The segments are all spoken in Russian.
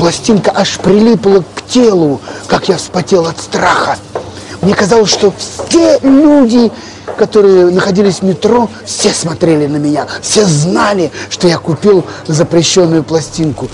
пластинка аж прилипла к телу, как я вспотел от страха. Мне казалось, что все люди, которые находились в метро, все смотрели на меня, все знали, что я купил запрещенную пластинку.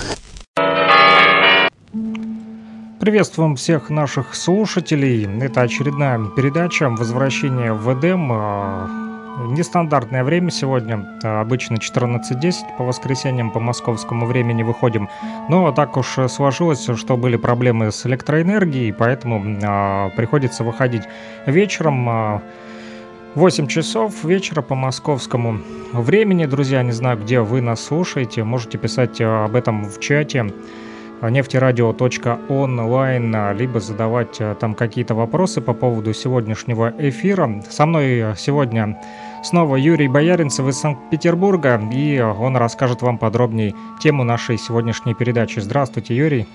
Приветствуем всех наших слушателей. Это очередная передача «Возвращение в Эдем». Нестандартное время сегодня, а, обычно 14.10 по воскресеньям по московскому времени выходим. Но так уж сложилось, что были проблемы с электроэнергией, поэтому а, приходится выходить вечером. А, 8 часов вечера по московскому времени. Друзья, не знаю, где вы нас слушаете. Можете писать а, об этом в чате нефтерадио.онлайн, либо задавать а, там какие-то вопросы по поводу сегодняшнего эфира. Со мной сегодня Снова Юрий Бояринцев из Санкт-Петербурга, и он расскажет вам подробнее тему нашей сегодняшней передачи. Здравствуйте, Юрий.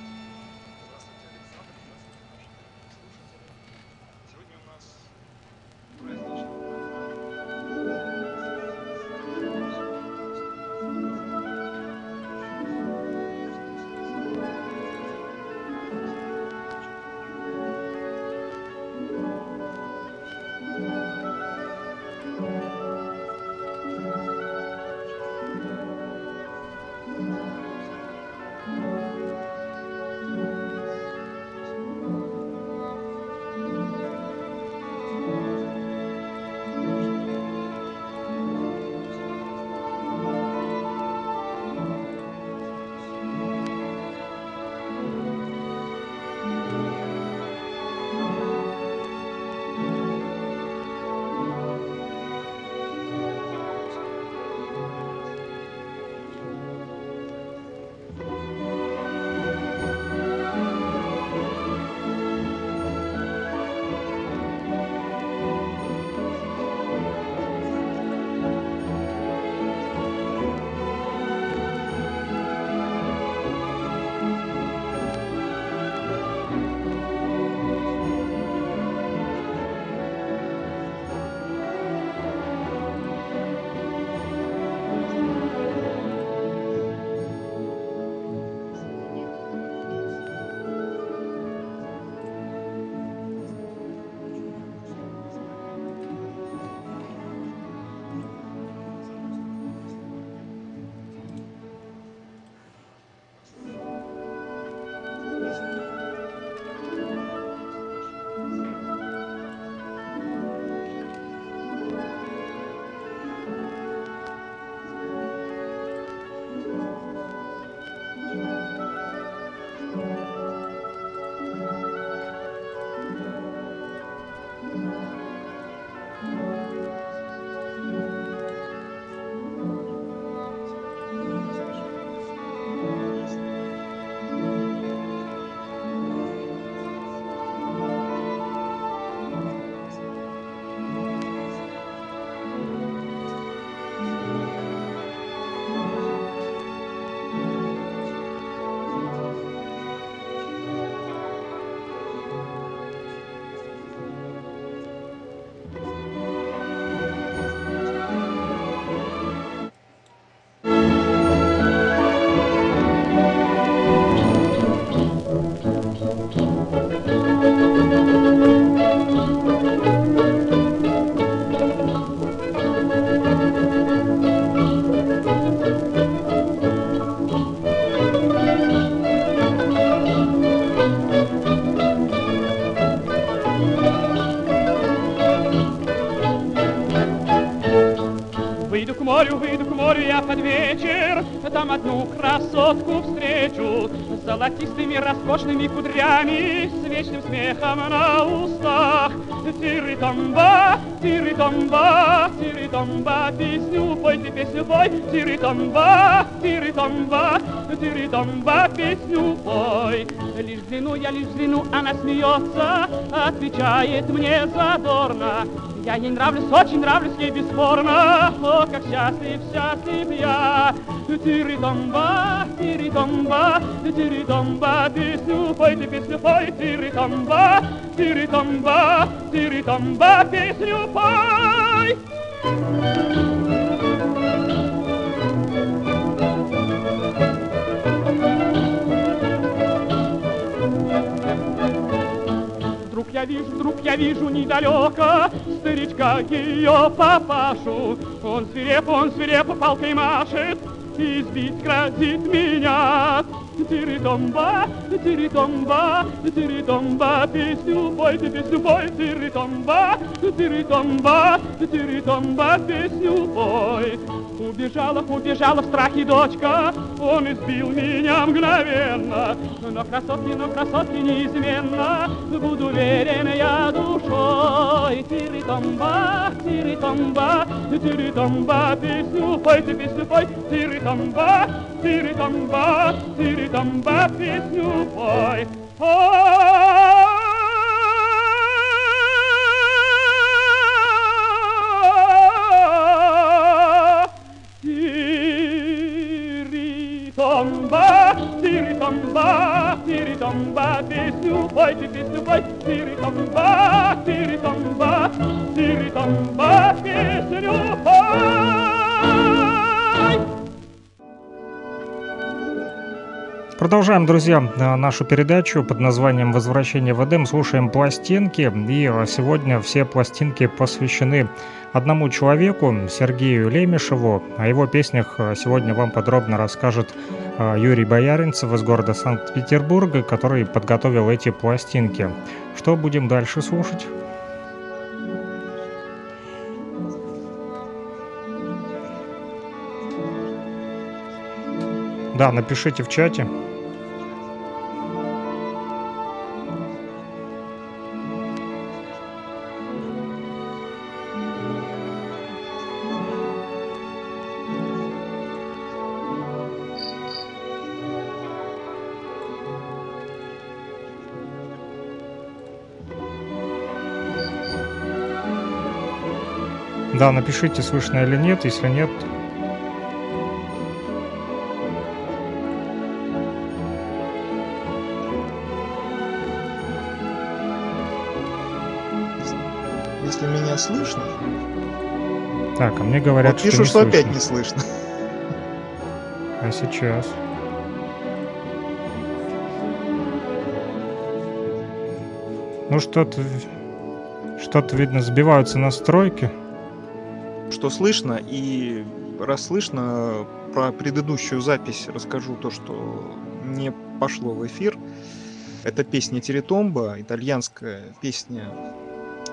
Морю я под вечер, там одну красотку встречу с золотистыми роскошными кудрями, с вечным смехом на устах. Тиры-томба, тиры-томба, тиры-томба, песню пой, ты песню пой, тиры-томба, тиры-томба, тиры-томба, песню пой. Лишь взгляну, я лишь взгляну, она смеется, отвечает мне задорно. Я ей нравлюсь, очень нравлюсь ей бесспорно, О, как счастлив, счастлив я. Тири-томба, тири-томба, тири-томба, песню пой, ты песню пой, тири-томба, тири-томба, тири-томба, песню пой. Я вижу, вдруг я вижу недалeko старичка ее папашу. Он свиреп, он свиреп палкой машет, и сбить грозит меня. Тири-томба, тири-томба, тири-томба, песню пой, ты песню пой, тири-томба, тири-томба, тири-томба, песню пой. Убежала, убежала в страхе дочка, он избил меня мгновенно. Но красотки, но красотки неизменно, буду верен я душой. Тири-томба, тири-томба, тири-томба, песню пой, ты песню пой, тири-томба, тири-томба, тири-томба, песню пой. Тири-томба, тири-томба, тири-томба, песню пой, ты песню пой, тири-томба, тири-томба, тири-томба, песню пой. Продолжаем, друзья, э, нашу передачу под названием «Возвращение в Эдем». Слушаем пластинки, и э, сегодня все пластинки посвящены одному человеку, Сергею Лемешеву. О его песнях э, сегодня вам подробно расскажет Юрий Бояринцев из города Санкт-Петербурга, который подготовил эти пластинки. Что будем дальше слушать? Да, напишите в чате. Да, напишите, слышно или нет. Если нет, Если меня слышно, так, а мне говорят, вот пишут, что, что не опять слышно. не слышно. А сейчас? Ну что-то, что-то видно, сбиваются настройки. Что слышно, и раз слышно, про предыдущую запись расскажу то, что не пошло в эфир. Это песня Теретомба, итальянская песня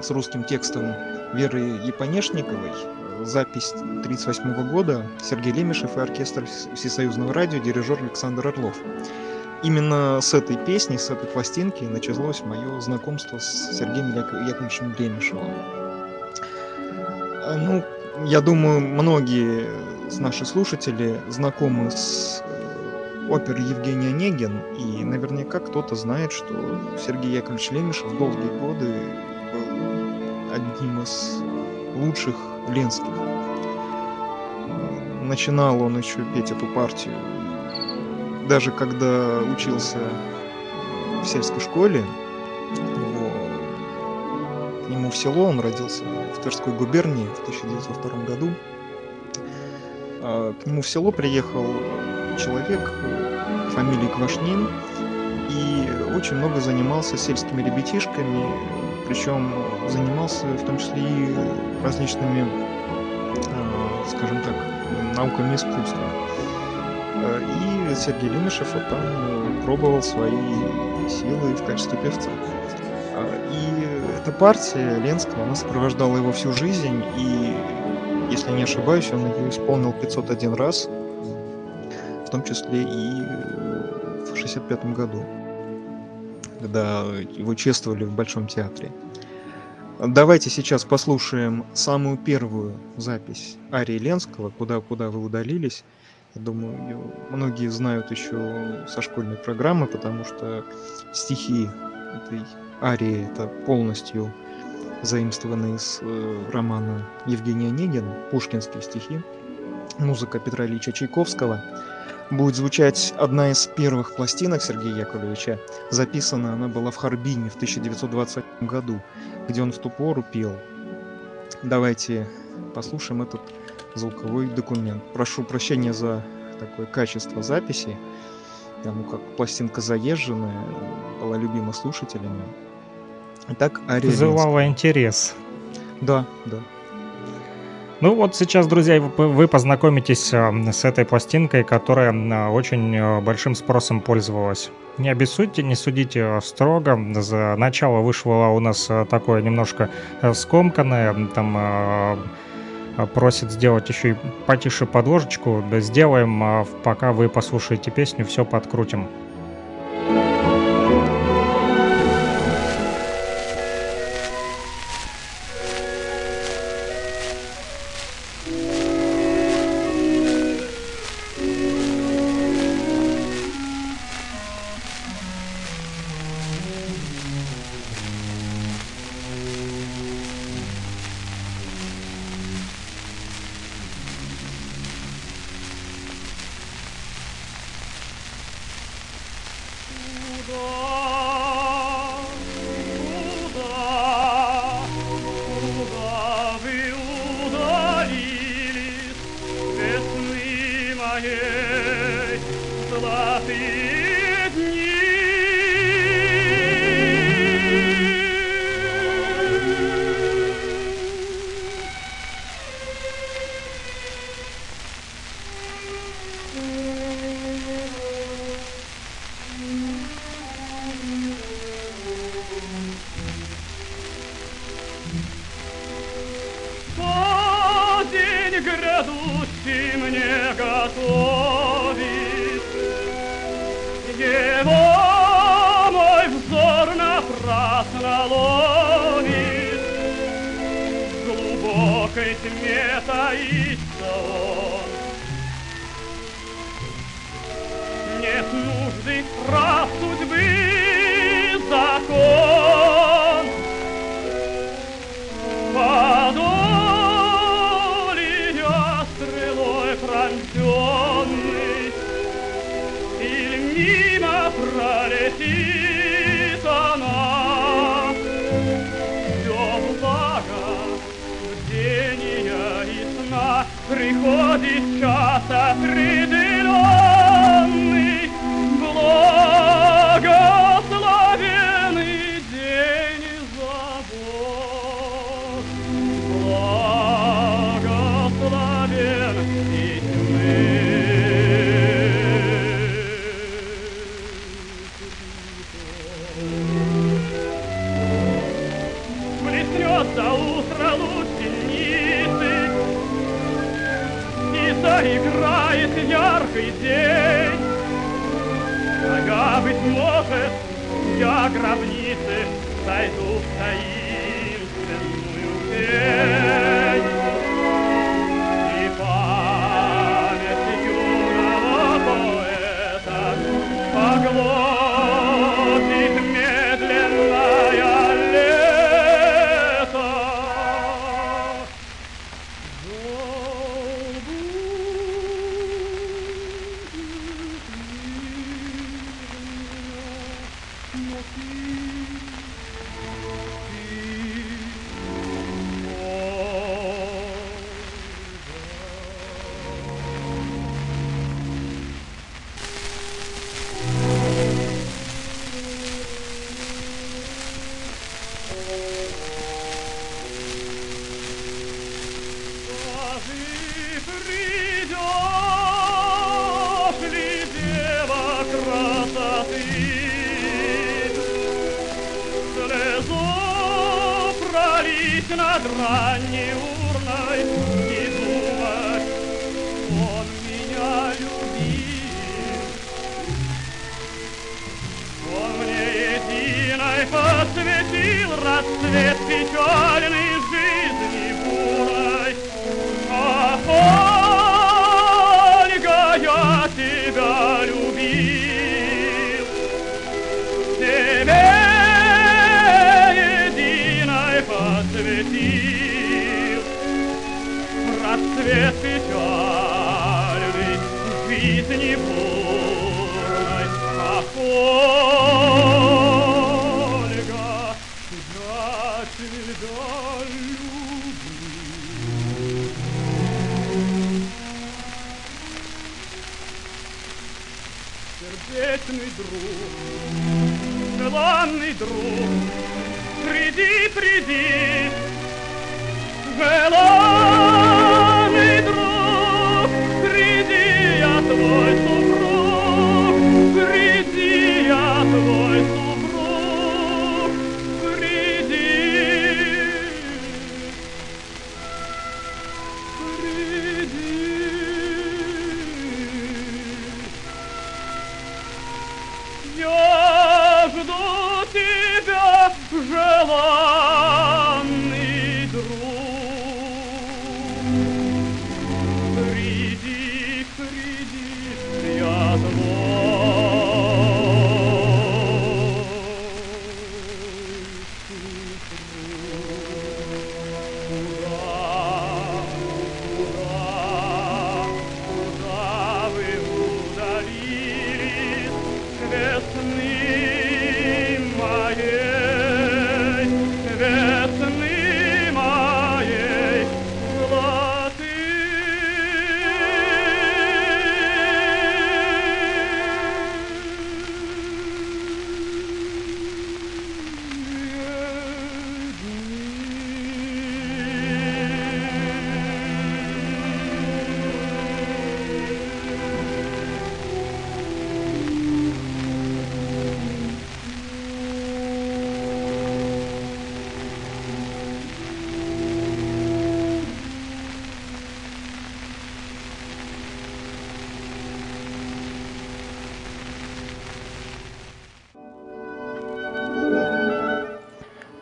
с русским текстом Веры Японешниковой. Запись 1938 года. Сергей Лемешев и оркестр Всесоюзного радио, дирижер Александр Орлов. Именно с этой песни, с этой пластинки началось мое знакомство с Сергеем Яко- Яковлевичем Лемешевым. Ну, я думаю, многие с наших слушателей знакомы с э, оперой Евгений Онегин, и наверняка кто-то знает, что Сергей Яковлевич Лемешев долгие годы был одним из лучших ленских. Начинал он еще петь эту партию, даже когда учился в сельской школе, в село, он родился в Тверской губернии в 1902 году. А, К нему в село приехал человек фамилии Квашнин и очень много занимался сельскими ребятишками, причем занимался в том числе и различными, а, скажем так, науками искусства. Э, И Сергей Лемешев там э, пробовал свои силы в качестве певца. Эта партия Ленского, она сопровождала его всю жизнь, и если не ошибаюсь, он ее исполнил 501 раз, в том числе и в 65 году, когда его чествовали в Большом театре. Давайте сейчас послушаем самую первую запись Арии Ленского «Куда, куда вы удалились». Я думаю, ее многие знают еще со школьной программы, потому что стихи этой арии это полностью заимствованы из э, романа Евгения Онегин, пушкинские стихи, музыка Петра Ильича Чайковского. Будет звучать одна из первых пластинок Сергея Яковлевича. Записана она была в Харбине в 1920 году, где он в ту пору пел. Давайте послушаем этот звуковой документ. Прошу прощения за такое качество записи. Ну, как пластинка заезженная, была любима слушателями. Итак, Ария Вызывала интерес. Да, да. Ну вот сейчас, друзья, вы познакомитесь а, с этой пластинкой, которая а, очень а, большим спросом пользовалась. Не обессудьте, не судите строго. За начало вышло у нас такое немножко скомканное, там просит сделать еще и потише подложечку. Сделаем, пока вы послушаете песню, все подкрутим.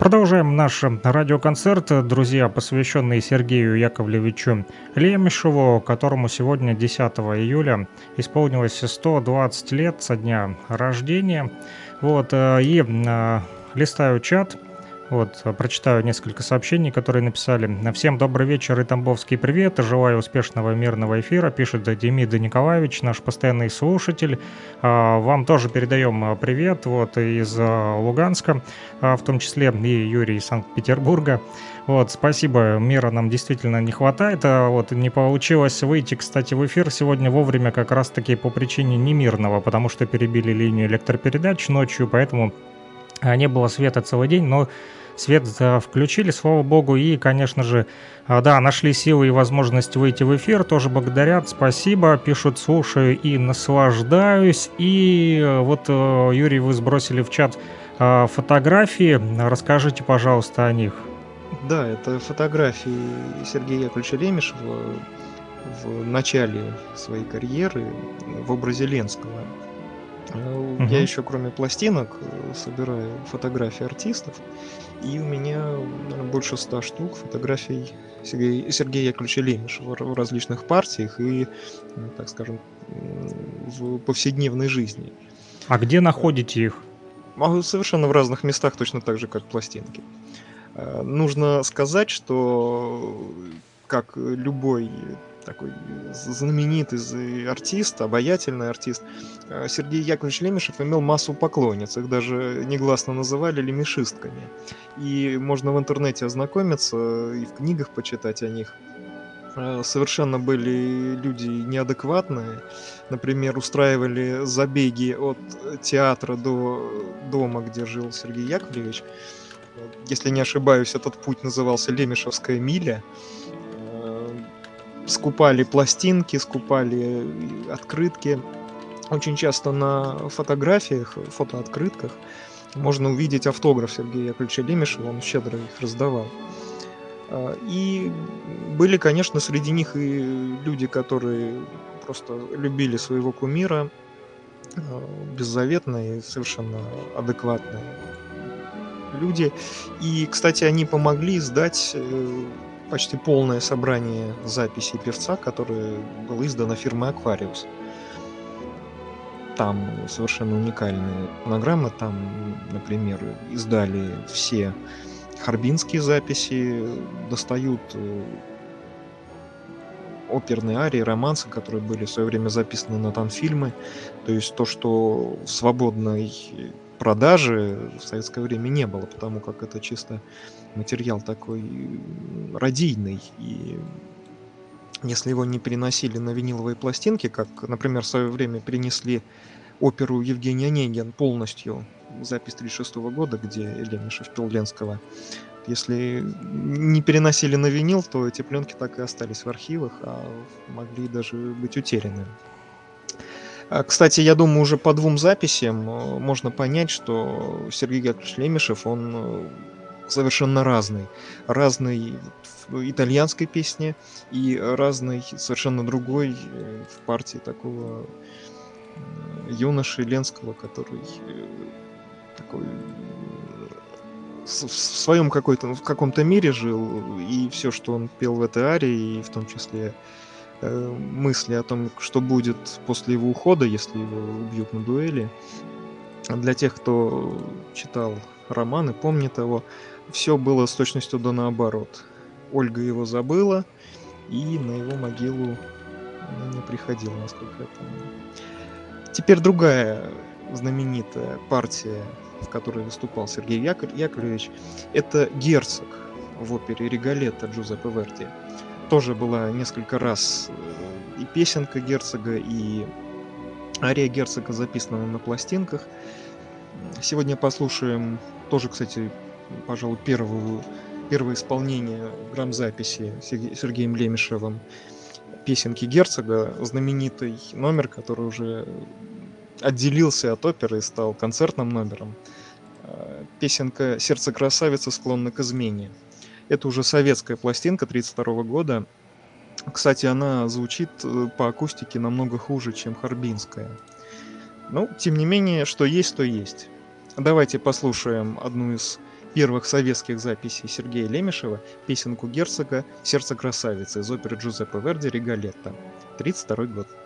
Продолжаем наш радиоконцерт, друзья, посвященный Сергею Яковлевичу Лемешеву, которому сегодня, 10 июля, исполнилось 120 лет со дня рождения. Вот, э, и э, листаю чат, вот, э, прочитаю несколько сообщений, которые написали. Всем добрый вечер и Тамбовский привет. Желаю успешного мирного эфира, пишет Демида Николаевич, наш постоянный слушатель. А, Вам тоже передаем а, привет вот из а, Луганска, в том числе и Юрий из Санкт-Петербурга. Вот, спасибо, мира нам действительно не хватает. А Вот, не получилось выйти, кстати, в эфир сегодня вовремя как раз-таки по причине немирного, потому что перебили линию электропередач ночью, поэтому не было света целый день, но свет а, включили, слава богу, и, конечно же, а, да, нашли силы и возможность выйти в эфир, тоже благодарят, спасибо, пишут, слушаю и наслаждаюсь, и вот, Юрий, вы сбросили в чат а, фотографии, расскажите, пожалуйста, о них. Да, это фотографии Сергея Яковлевича Лемешева в начале своей карьеры в образе Ленского. Э, Мгм. Я еще, кроме пластинок, э, собираю фотографии артистов, и у меня, наверное, больше ста штук фотографий Сергея, Сергея в различных партиях и, м, так скажем, в повседневной жизни. А где находите их? А Совершенно в разных местах, точно так же, как пластинки. Э, Нужно сказать, что как любой такой знаменитый з- артист, обаятельный артист, э, Сергей Яковлевич Лемешев имел массу поклонниц, их даже негласно называли лемешистками. И можно в интернете ознакомиться и в книгах почитать о них. Э, Совершенно были люди неадекватные, например, устраивали забеги от театра до дома, где жил Сергей Яковлевич. Э, Если не ошибаюсь, этот путь назывался Лемешевская миля. Скупали пластинки, скупали э, открытки. Очень часто на фотографиях, фотооткрытках можно увидеть автограф Сергея Яковлевича Лемешева, он щедро их раздавал. А, И были, конечно, среди них и люди, которые просто любили своего кумира, а, беззаветные, совершенно адекватные люди. И, кстати, они помогли издать э, почти полное собрание записей певца, которое было издано фирмой Aquarius. Там совершенно уникальные фонограммы. Там, например, издали все харбинские записи, достают э, оперные арии, романсы, которые были в свое время записаны на танфильмы. То есть то, что в свободной продаже в советское время не было, потому как это чисто материал такой радийный. И если его не переносили на виниловые пластинки, как, например, в свое время перенесли оперу Евгения Онегин полностью, запись 36 года, где Лемешев пел Ленского, если не переносили на винил, то эти пленки так и остались в архивах, а могли даже быть утеряны. А, кстати, я думаю, уже по двум записям э, можно понять, что Сергей Яковлевич Лемешев, он э, совершенно разный. Разный в итальянской песне и разный совершенно другой э, в партии такого юноши Ленского, который такой в своем какой-то в каком-то мире жил, и все, что он пел в этой арии, и в том числе э, мысли о том, что будет после его ухода, если его убьют на дуэли. Для тех, кто читал романы, помнит его, все было с точностью до наоборот. Ольга его забыла, и на его могилу не приходила, насколько я помню. Теперь другая знаменитая партия в которой выступал Сергей Яков... Яковлевич, это «Герцог» в опере «Регалетта» Джузеппе Верди. Тоже была несколько раз э, и песенка герцога, и ария герцога записана на пластинках. Сегодня послушаем тоже, кстати, пожалуй, первую, первое исполнение грамзаписи Сергеем Лемешевым песенки герцога, знаменитый номер, который уже отделился от оперы и стал концертным номером. Э, песенка «Сердце красавицы склонно к измене». Это уже советская пластинка 1932 года. Кстати, она звучит э, по акустике намного хуже, чем харбинская. Ну, тем не менее, что есть, то есть. Давайте послушаем одну из первых советских записей Сергея Лемешева, песенку герцога «Сердце красавицы» из оперы Джузеппе Верди «Ригалетто», 1932 год.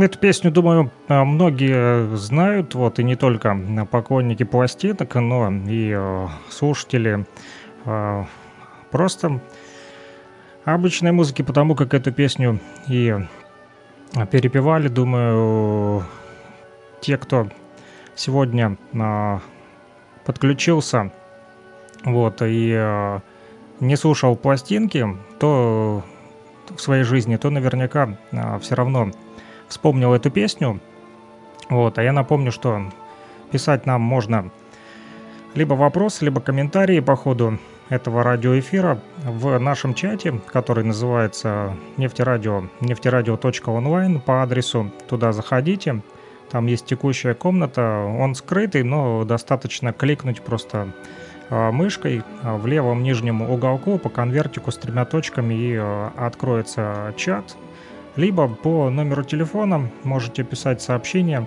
Эту песню, думаю, а, многие знают, вот, и не только поклонники пластинок, но и э, слушатели э, просто обычной музыки, потому как эту песню и перепевали, думаю, те, кто сегодня э, подключился, вот, и э, не слушал пластинки, то в своей жизни, то наверняка все равно вспомнил эту песню. Вот, а я напомню, что писать нам можно либо вопросы, либо комментарии по ходу этого радиоэфира в нашем чате, который называется нефтерадио, нефтерадио.онлайн по адресу. Туда заходите, там есть текущая комната, он скрытый, но достаточно кликнуть просто а, мышкой а, в левом нижнем уголку по конвертику с тремя точками и а, откроется чат, либо по номеру телефона можете писать сообщение.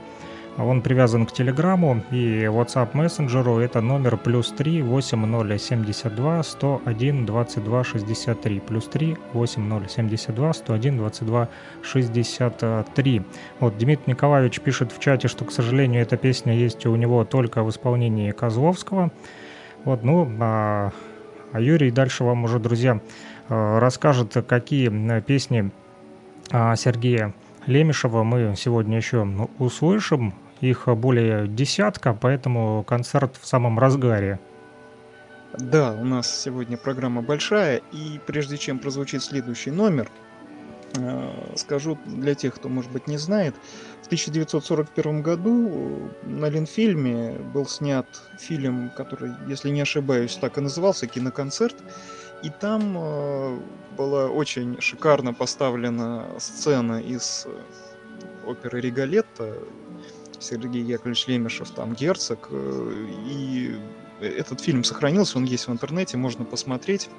Он привязан к Телеграму и WhatsApp мессенджеру. Это номер плюс 3 8072 101 22 63. Плюс 3 8072 101 22 63. Вот Дмитрий Николаевич пишет в чате, что, к сожалению, эта песня есть у него только в исполнении Козловского. Вот, ну, а, а Юрий дальше вам уже, друзья, расскажет, какие песни а Сергея Лемешева мы сегодня еще услышим. Их более десятка, поэтому концерт в самом разгаре. Да, у нас сегодня программа большая, и прежде чем прозвучит следующий номер, э, скажу для тех, кто, может быть, не знает, в 1941 году на Ленфильме был снят фильм, который, если не ошибаюсь, так и назывался «Киноконцерт», и там э, была очень шикарно поставлена сцена из э, оперы «Риголетто». Сергей Яковлевич Лемешев, там герцог. Э, и этот фильм сохранился, он есть в интернете, можно посмотреть.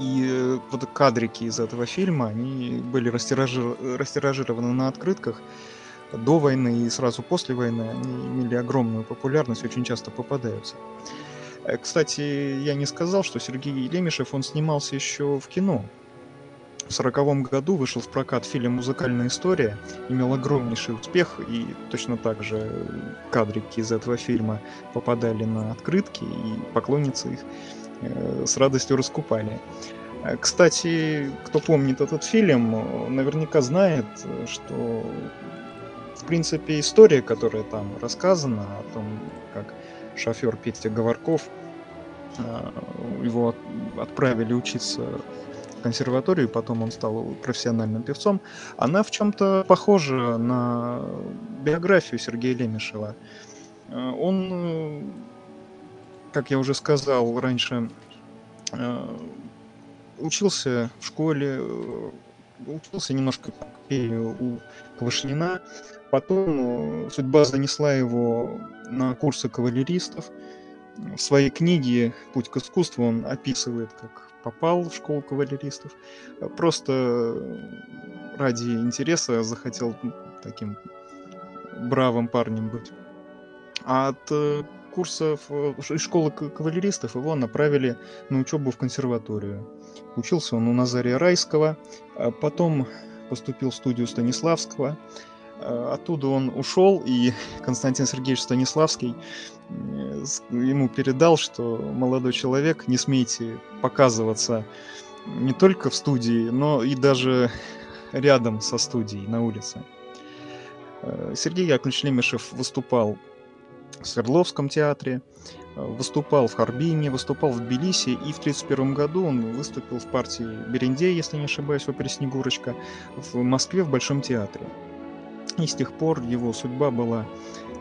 И э, вот кадрики из этого фильма, они были растиражи... растиражированы на открытках до войны и сразу после войны. Они имели огромную популярность, очень часто попадаются. Э, кстати, я не сказал, что Сергей Лемешев, он снимался еще в кино. В сороковом году вышел в прокат фильм «Музыкальная история», имел огромнейший успех, и точно так же кадрики из этого фильма попадали на открытки, и поклонницы их э, с радостью раскупали. Э, кстати, кто помнит этот фильм, наверняка знает, что в принципе история, которая там рассказана о том, как шофер Петя Говорков. А, его отправили учиться в консерваторию, потом он стал профессиональным певцом. Она в чем-то похожа на биографию Сергея Лемешева. А, он, как я уже сказал раньше, а, учился в школе, учился немножко у Квашнина, потом судьба занесла его на курсы кавалеристов. В своей книге «Путь к искусству» он описывает, как попал в школу кавалеристов. Просто ради интереса захотел таким бравым парнем быть. А от э, курсов э, из школы кавалеристов его направили на учебу в консерваторию. Учился он у Назария Райского, а потом поступил в студию Станиславского, оттуда он ушел, и Константин Сергеевич Станиславский ему передал, что молодой человек, не смейте показываться не только в студии, но и даже рядом со студией на улице. Э, Сергей Яковлевич Лемешев выступал в Свердловском театре, э, выступал в Харбине, выступал в Тбилиси, и в 1931 году он выступил в партии Берендей, если не ошибаюсь, в опере «Снегурочка», в Москве в Большом театре. И с тех пор его судьба была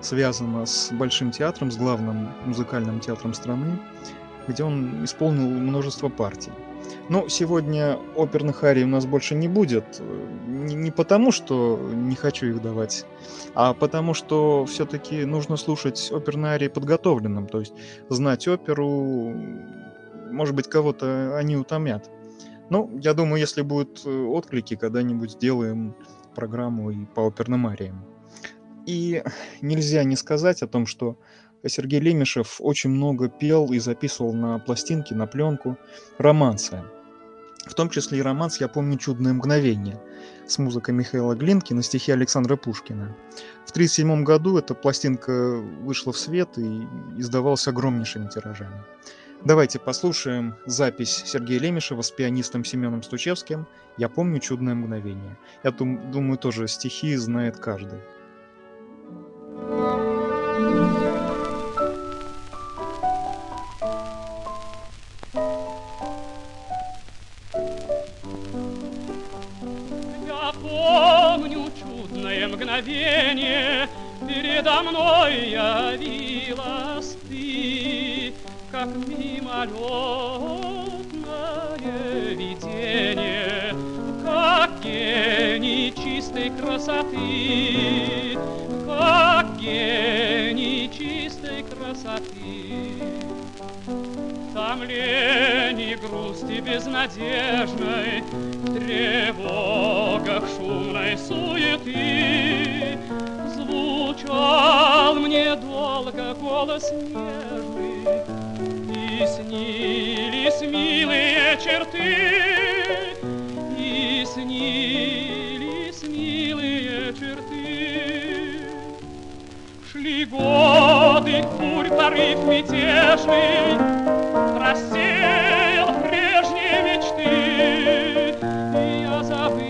связана с Большим театром, с главным музыкальным театром страны, где он исполнил множество партий. Но сегодня оперных арий у нас больше не будет. Не, потому, что не хочу их давать, а потому, что все-таки нужно слушать оперные арии подготовленным. То есть знать оперу, может быть, кого-то они утомят. Ну, я думаю, если будут отклики, когда-нибудь сделаем программу и по оперным ариям. И нельзя не сказать о том, что Сергей Лемешев очень много пел и записывал на пластинки, на пленку романсы. в том числе и романс «Я помню чудное мгновение» с музыкой Михаила Глинки на стихи Александра Пушкина. В 1937 году эта пластинка вышла в свет и издавалась огромнейшими тиражами. Давайте послушаем запись Сергея Лемешева с пианистом Семеном Стучевским «Я помню чудное мгновение». Я думаю, тоже стихи знает каждый. Я помню чудное мгновение, Передо мной явилась ты, Как мимолетное видение, чистой красоты, Как гений чистой красоты. Томлений, грусти безнадежной, В тревогах шумной суеты Звучал мне долго голос нежный, И снились милые черты, И снились Шли годы, бурь порыв мятежный, Рассеял прежние мечты, И я забыл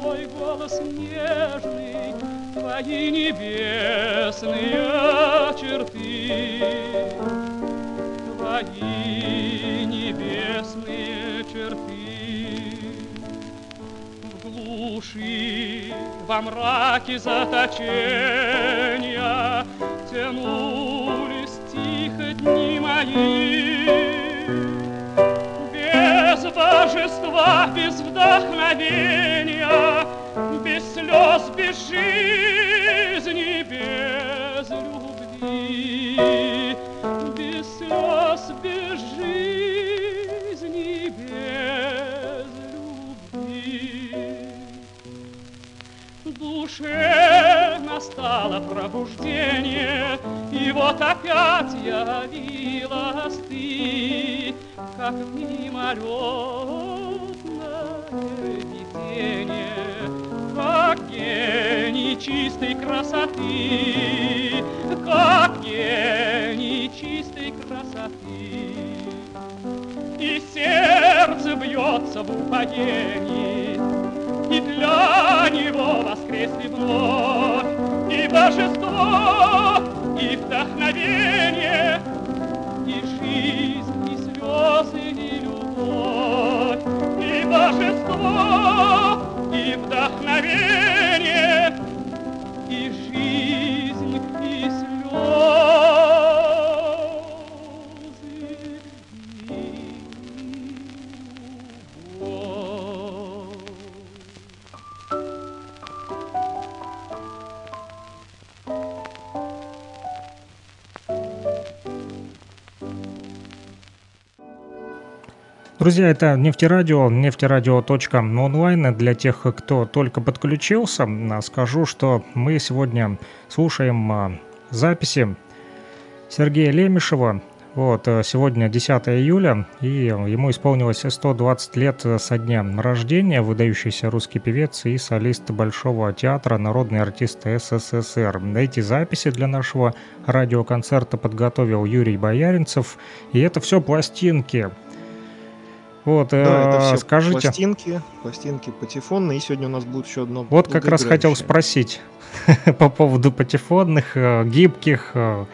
твой голос нежный, Твои небесные черты, Твои небесные в глуши, во мраке заточения Тянулись тихо дни мои. Без божества, без вдохновения, Без слез, без жизни, без любви, Без слез, без жизни, Душе настало пробуждение, И вот опять явилась ты, Как мимолетное видение, Как гений чистой красоты, Как гений чистой красоты. И сердце бьется в упоении, И для него воскресли вновь И божество, и вдохновение, И жизнь, и слезы, и любовь, И божество, и вдохновение, И жизнь, Друзья, это нефтерадио, нефтерадио.онлайн. Для тех, кто только подключился, а, скажу, что мы сегодня слушаем а, записи Сергея Лемешева. Вот, э, сегодня 10 июля, и ему исполнилось 120 лет со дня рождения, выдающийся русский певец и солист Большого театра, народный артист СССР. Эти записи для нашего радиоконцерта подготовил Юрий Бояринцев, и это все пластинки. Вот, Да, это э, все скажите, пластинки, пластинки патефонные. И сегодня у нас будет еще одно вот как раз хотел спросить по поводу патефонных, э, гибких, э,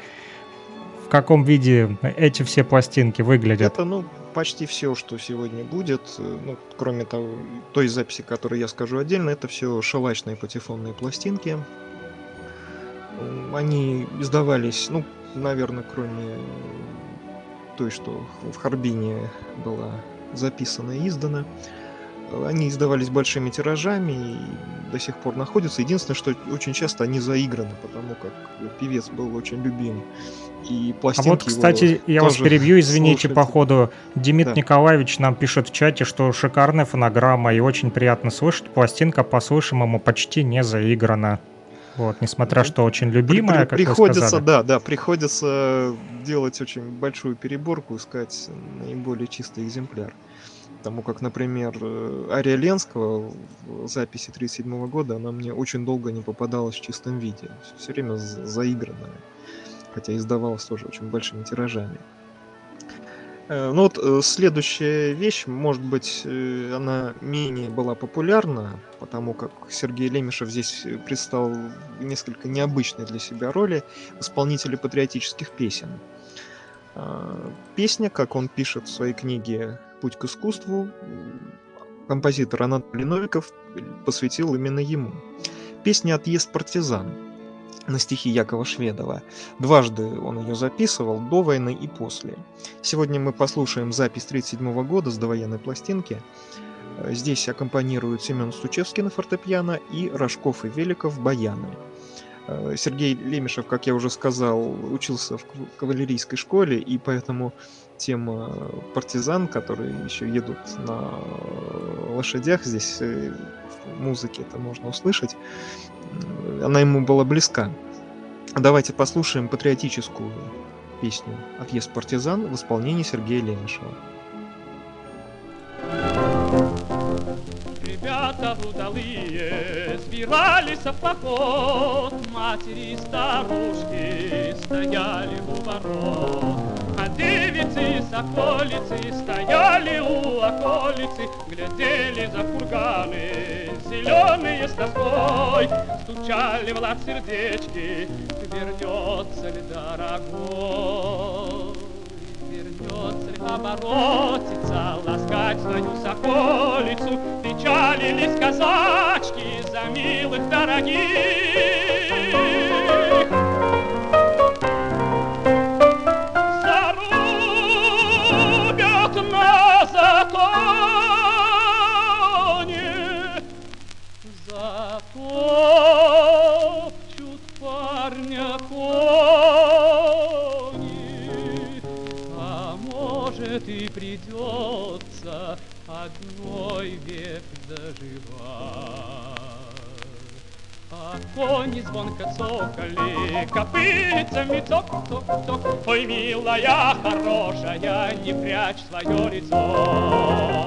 в каком виде эти все пластинки выглядят. Это, ну, почти все, что сегодня будет, ну, кроме того, той записи, которую я скажу отдельно, это все шелачные патефонные пластинки. Они издавались, ну, наверное, кроме той, что в Харбине была записана и издана. э, Они издавались большими тиражами и до сих пор находятся. Единственное, что очень часто они заиграны, потому как певец был очень любим. И А пластинки вот, его кстати, я вас перебью, извините, слушаются. по ходу. Демид Да. Николаевич нам пишет в чате, что шикарная фонограмма и очень приятно слышать. Пластинка по слышимому почти не заиграна. Вот, несмотря что очень любимая, при- как приходится, да, да, приходится делать очень большую переборку, искать наиболее чистый экземпляр. Потому как, например, э, Ария Ленского в записи 1937 года, она мне очень долго не попадалась в чистом виде. Все время заигранная. Хотя издавалась тоже очень большими тиражами. Э, ну вот э, следующая вещь, может быть, э, она менее была популярна, потому как Сергей Лемешев здесь предстал несколько необычной для себя роли исполнителя патриотических песен. Песня, как он пишет в своей книге «Путь к искусству», композитор Анатолий Новиков посвятил именно ему. Песня «Отъезд партизан» на стихи Якова Шведова. Дважды он ее записывал, до войны и после. Сегодня мы послушаем запись 1937 года с довоенной пластинки. Здесь аккомпанируют Семен Стучевский на фортепиано и Рожков и Великов баяны. Сергей Лемешев, как я уже сказал, учился в кавалерийской школе, и поэтому тема партизан, которые еще едут на лошадях, здесь э, в музыке это можно услышать, она ему была близка. Давайте послушаем патриотическую песню «Отъезд партизан» в исполнении Сергея Лемешева. Ребята удалые сбирались в поход, Матери и старушки стояли у ворот. А девицы с околицы стояли у околицы, Глядели за курганы, зеленые с тоской, Стучали в лад сердечки, вернется ли дорогой ли оборотится, ласкать свою соколицу, печалились казачки за милых дорогих. Одной век доживать. А кони звонко цокали, копытцами цок-цок-цок. Ой, милая, хорошая, не прячь свое лицо.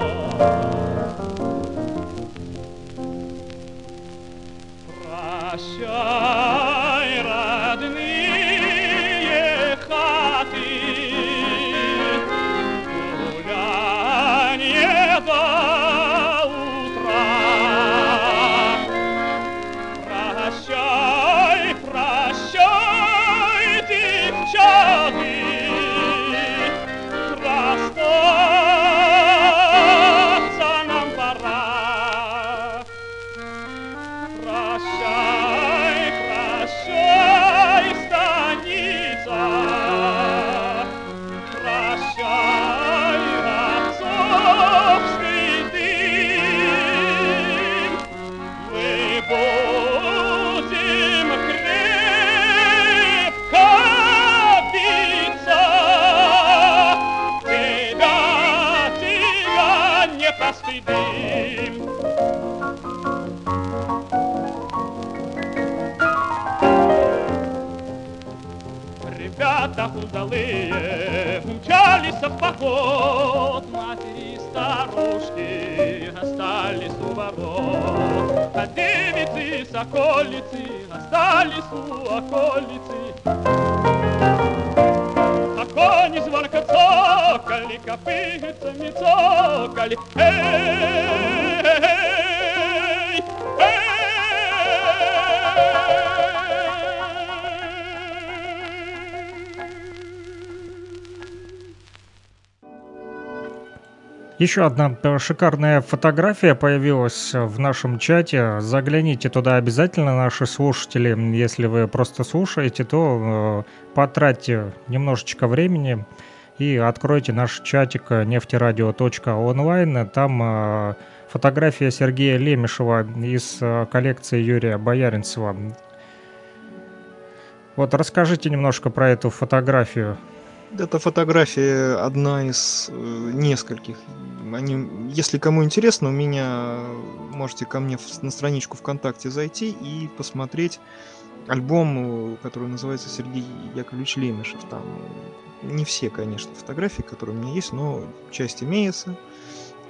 Прощай, удалые умчались в поход, матери и старушки остались у ворот, а девицы соколицы остались у околицы. А кони звонко цокали, копытцами цокали, эй, Еще одна э, шикарная фотография появилась в нашем чате. Загляните туда обязательно, наши слушатели. Если вы просто слушаете, то э, потратьте немножечко времени и откройте наш чатик нефтерадио.онлайн. Там э, фотография Сергея Лемешева из коллекции Юрия Бояринцева. Вот расскажите немножко про эту фотографию. Эта фотография одна из э, нескольких. Они, если кому интересно, у меня можете ко мне в, на страничку ВКонтакте зайти и посмотреть альбом, который называется Сергей Яковлевич Лемешев. Там не все, конечно, фотографии, которые у меня есть, но часть имеется.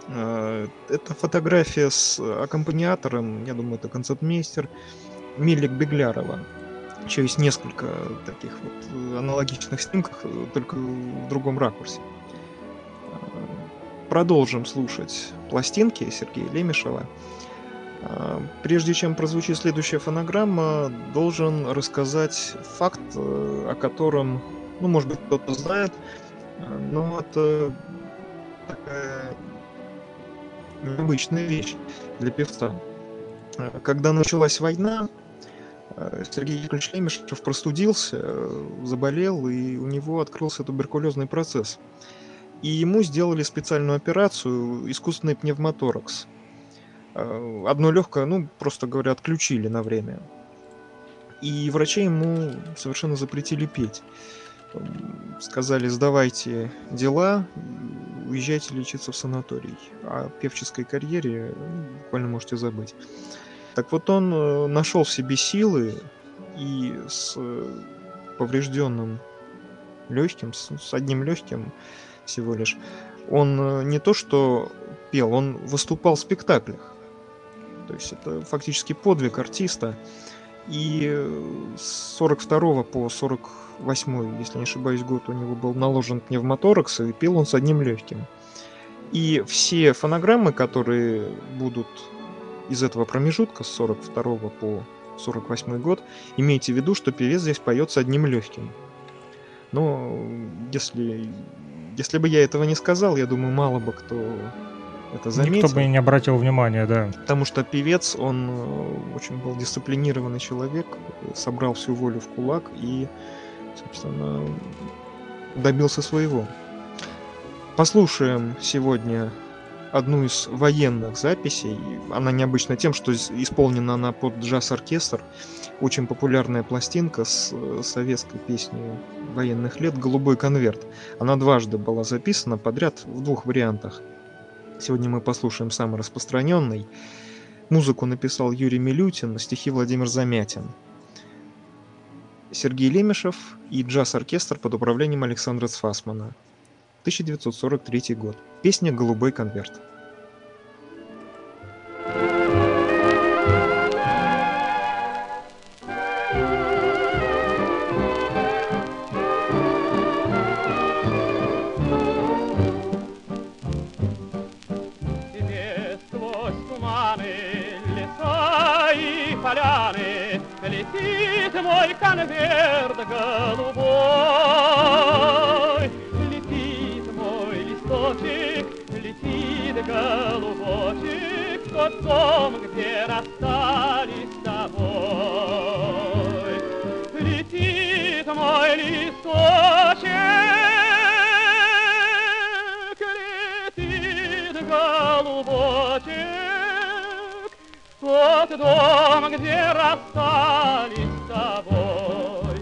Э, это фотография с аккомпаниатором, я думаю, это концертмейстер Милик Беглярова. Еще есть несколько таких вот аналогичных снимков, только в другом ракурсе. Продолжим слушать пластинки Сергея Лемешева. Прежде чем прозвучит следующая фонограмма, должен рассказать факт, о котором, ну, может быть, кто-то знает, но это такая необычная вещь для певца. Когда началась война, Сергей Яковлевич Лемешев простудился, заболел, и у него открылся туберкулезный процесс. И ему сделали специальную операцию, искусственный пневмоторакс. Одно легкое, ну, просто говоря, отключили на время. И врачи ему совершенно запретили петь. Сказали, сдавайте дела, уезжайте лечиться в санаторий. О певческой карьере ну, буквально можете забыть. Так вот он э, нашел в себе силы и с э, поврежденным легким, с, одним легким всего лишь, он э, не то что пел, он выступал в спектаклях. То есть это фактически подвиг артиста. И с 42 по 48, если не ошибаюсь, год у него был наложен пневмоторакс, и пел он с одним легким. И все фонограммы, которые будут из этого промежутка с 42 по 48 год, имейте в виду, что певец здесь поет с одним легким. Но если, если бы я этого не сказал, я думаю, мало бы кто это заметил. Никто бы не обратил внимания, да. Потому что певец, он э, очень был дисциплинированный человек, собрал всю волю в кулак и, собственно, добился своего. Послушаем сегодня одну из военных записей. Она необычна тем, что исполнена она под джаз-оркестр. Очень популярная пластинка с э, советской песней военных лет «Голубой конверт». Она дважды была записана подряд в двух вариантах. Сегодня мы послушаем самый распространенный. Музыку написал Юрий Милютин, стихи Владимир Замятин. Сергей Лемешев и джаз-оркестр под управлением Александра Цфасмана. 1943 год. Песня «Голубой конверт». поляны летит мой конверт голубой. Голубочек, тот дом, где расстались с тобой. Летит мой листочек, летит голубочек, тот дом, где расстались с тобой.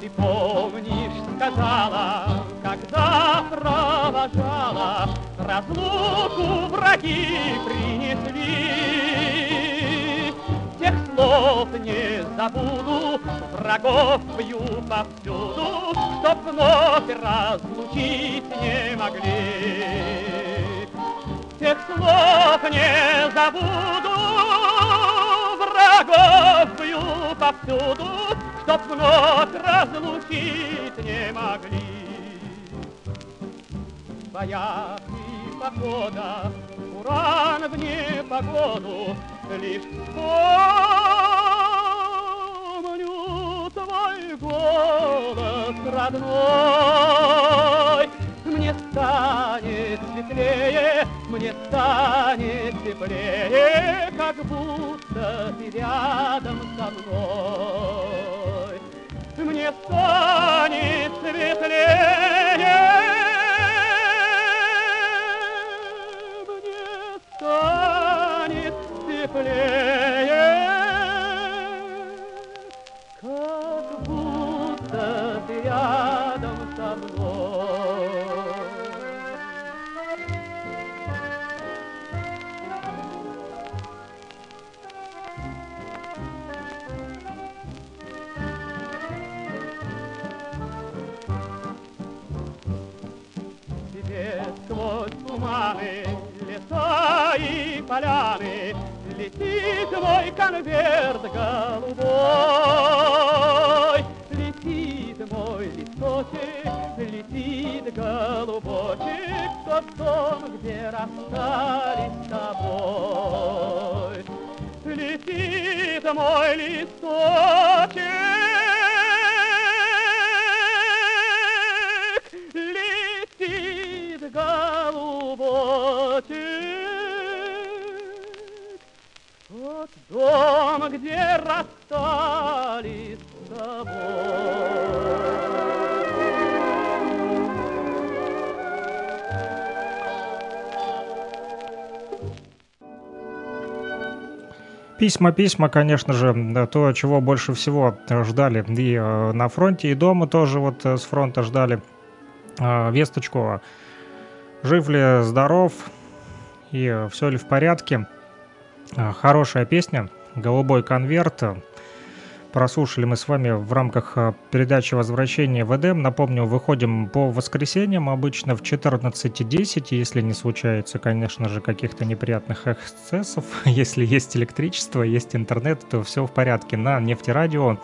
Ты помнишь, сказала, когда провожала разлуку враги принесли. Тех слов не забуду, врагов бью повсюду, Чтоб вновь разлучить не могли. Тех слов не забуду, врагов бью повсюду, Чтоб вновь разлучить не могли. Боясь похода, уран в непогоду, лишь вспомню твой голос родной. Мне станет светлее, мне станет теплее, как будто ты рядом со мной. Мне станет Письма, письма, конечно же, то, чего больше всего ждали и э, на фронте, и дома тоже вот э, с фронта ждали э, весточку жив ли, здоров и все ли в порядке. А, хорошая песня «Голубой конверт». Прослушали мы с вами в рамках а, передачи «Возвращение в Эдем». Напомню, выходим по воскресеньям, обычно в 14.10, если не случается, конечно же, каких-то неприятных эксцессов. Если есть электричество, есть интернет, то все в порядке. На нефтерадио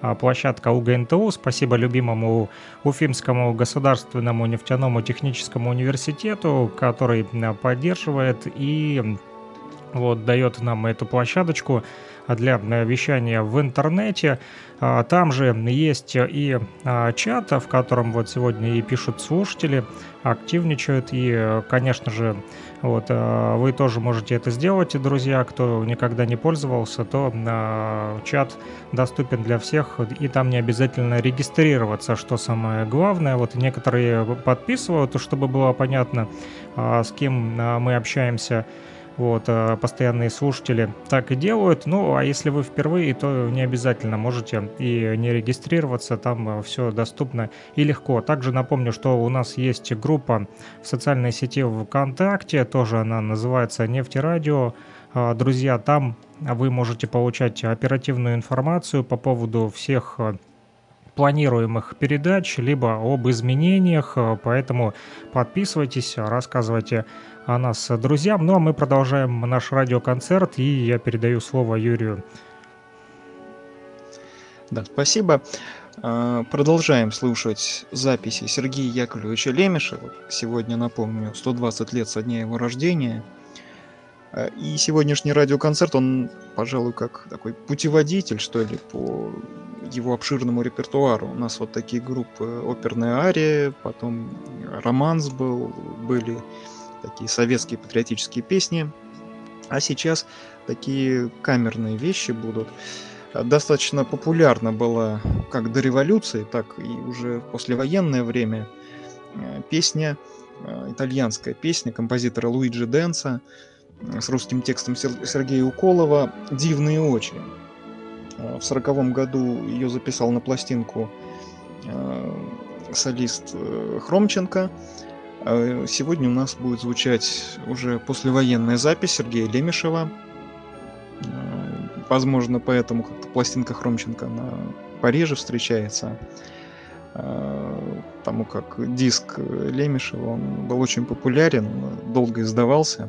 а, площадка УГНТУ. Спасибо любимому Уфимскому государственному нефтяному техническому университету, который а, поддерживает и вот дает нам эту площадочку для а, вещания в интернете. Там же есть и чат, в котором вот сегодня и пишут слушатели, активничают, и, конечно же, вот, э, вы тоже можете это сделать, друзья, кто никогда не пользовался, то э, чат доступен для всех, и там не обязательно регистрироваться, что самое главное. Вот некоторые подписывают, чтобы было понятно, э, с кем мы общаемся вот, э, постоянные слушатели так и делают. Ну, а если вы впервые, то не обязательно можете и не регистрироваться, там э, все доступно и легко. Также напомню, что у нас есть группа в социальной сети ВКонтакте, тоже она называется «Нефтерадио». А, друзья, там вы можете получать оперативную информацию по поводу всех э, планируемых передач, либо об изменениях, поэтому подписывайтесь, рассказывайте о нас друзьям. Ну а мы продолжаем наш радиоконцерт, и я передаю слово Юрию. Да, спасибо. А, продолжаем слушать записи Сергея Яковлевича Лемешева. Сегодня, напомню, 120 лет со дня его рождения. А, и сегодняшний радиоконцерт, он, пожалуй, как такой путеводитель, что ли, по его обширному репертуару. У нас вот такие группы «Оперная ария», потом «Романс» был, были такие советские патриотические песни. А сейчас такие камерные вещи будут. Достаточно популярна была как до революции, так и уже послевоенное время э, песня, э, итальянская песня композитора Луиджи Денса э, с русским текстом Сергея Уколова «Дивные очи». В сороковом году ее записал на пластинку солист Хромченко – а, сегодня у нас будет звучать уже послевоенная запись Сергея Лемешева. Возможно, поэтому как-то пластинка Хромченко на Париже встречается. Потому как диск Лемешева он был очень популярен, долго издавался.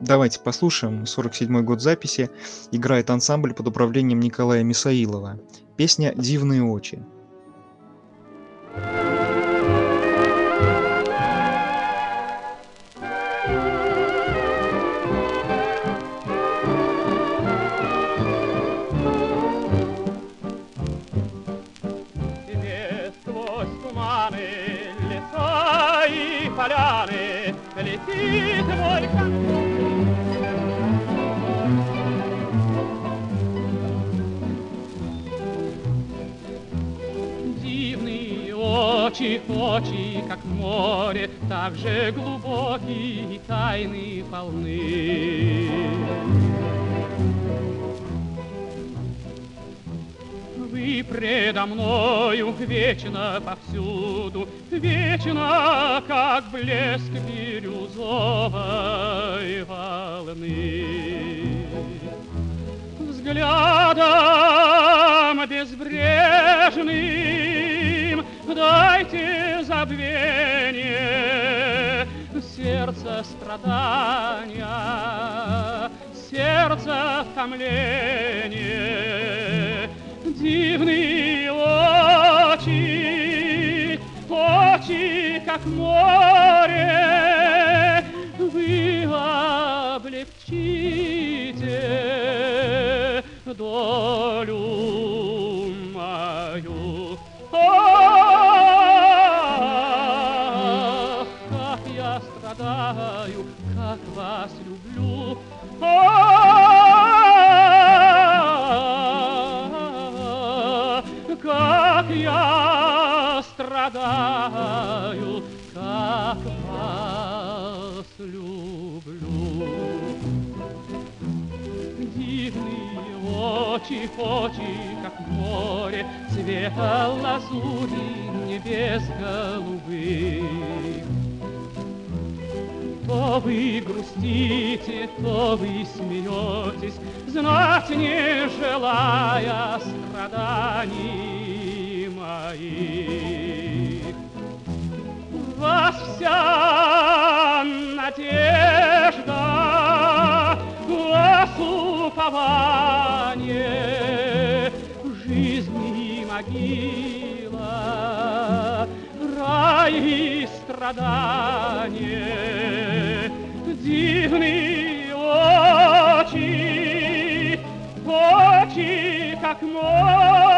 Давайте послушаем. 47 год записи. Играет ансамбль под управлением Николая Мисаилова. Песня «Дивные очи». Очи, очи, как море, так же глубокие и тайны полны. Вы предо мною вечно повсюду, Вечно, как блеск бирюзовой волны. Взглядом безбрежным. Дайте забвение, сердце страдания, сердце томление, дивные очи, очи, как море, вы облегчите долю страдаю, как вас люблю. Дивные очи, очи, как море, Цвета лазури небес голубых. То вы грустите, то вы смеетесь, Знать не желая страданий моих. Вся надежда, вас упование, жизни могила, рай и страдание, дивные очи, очи, как море,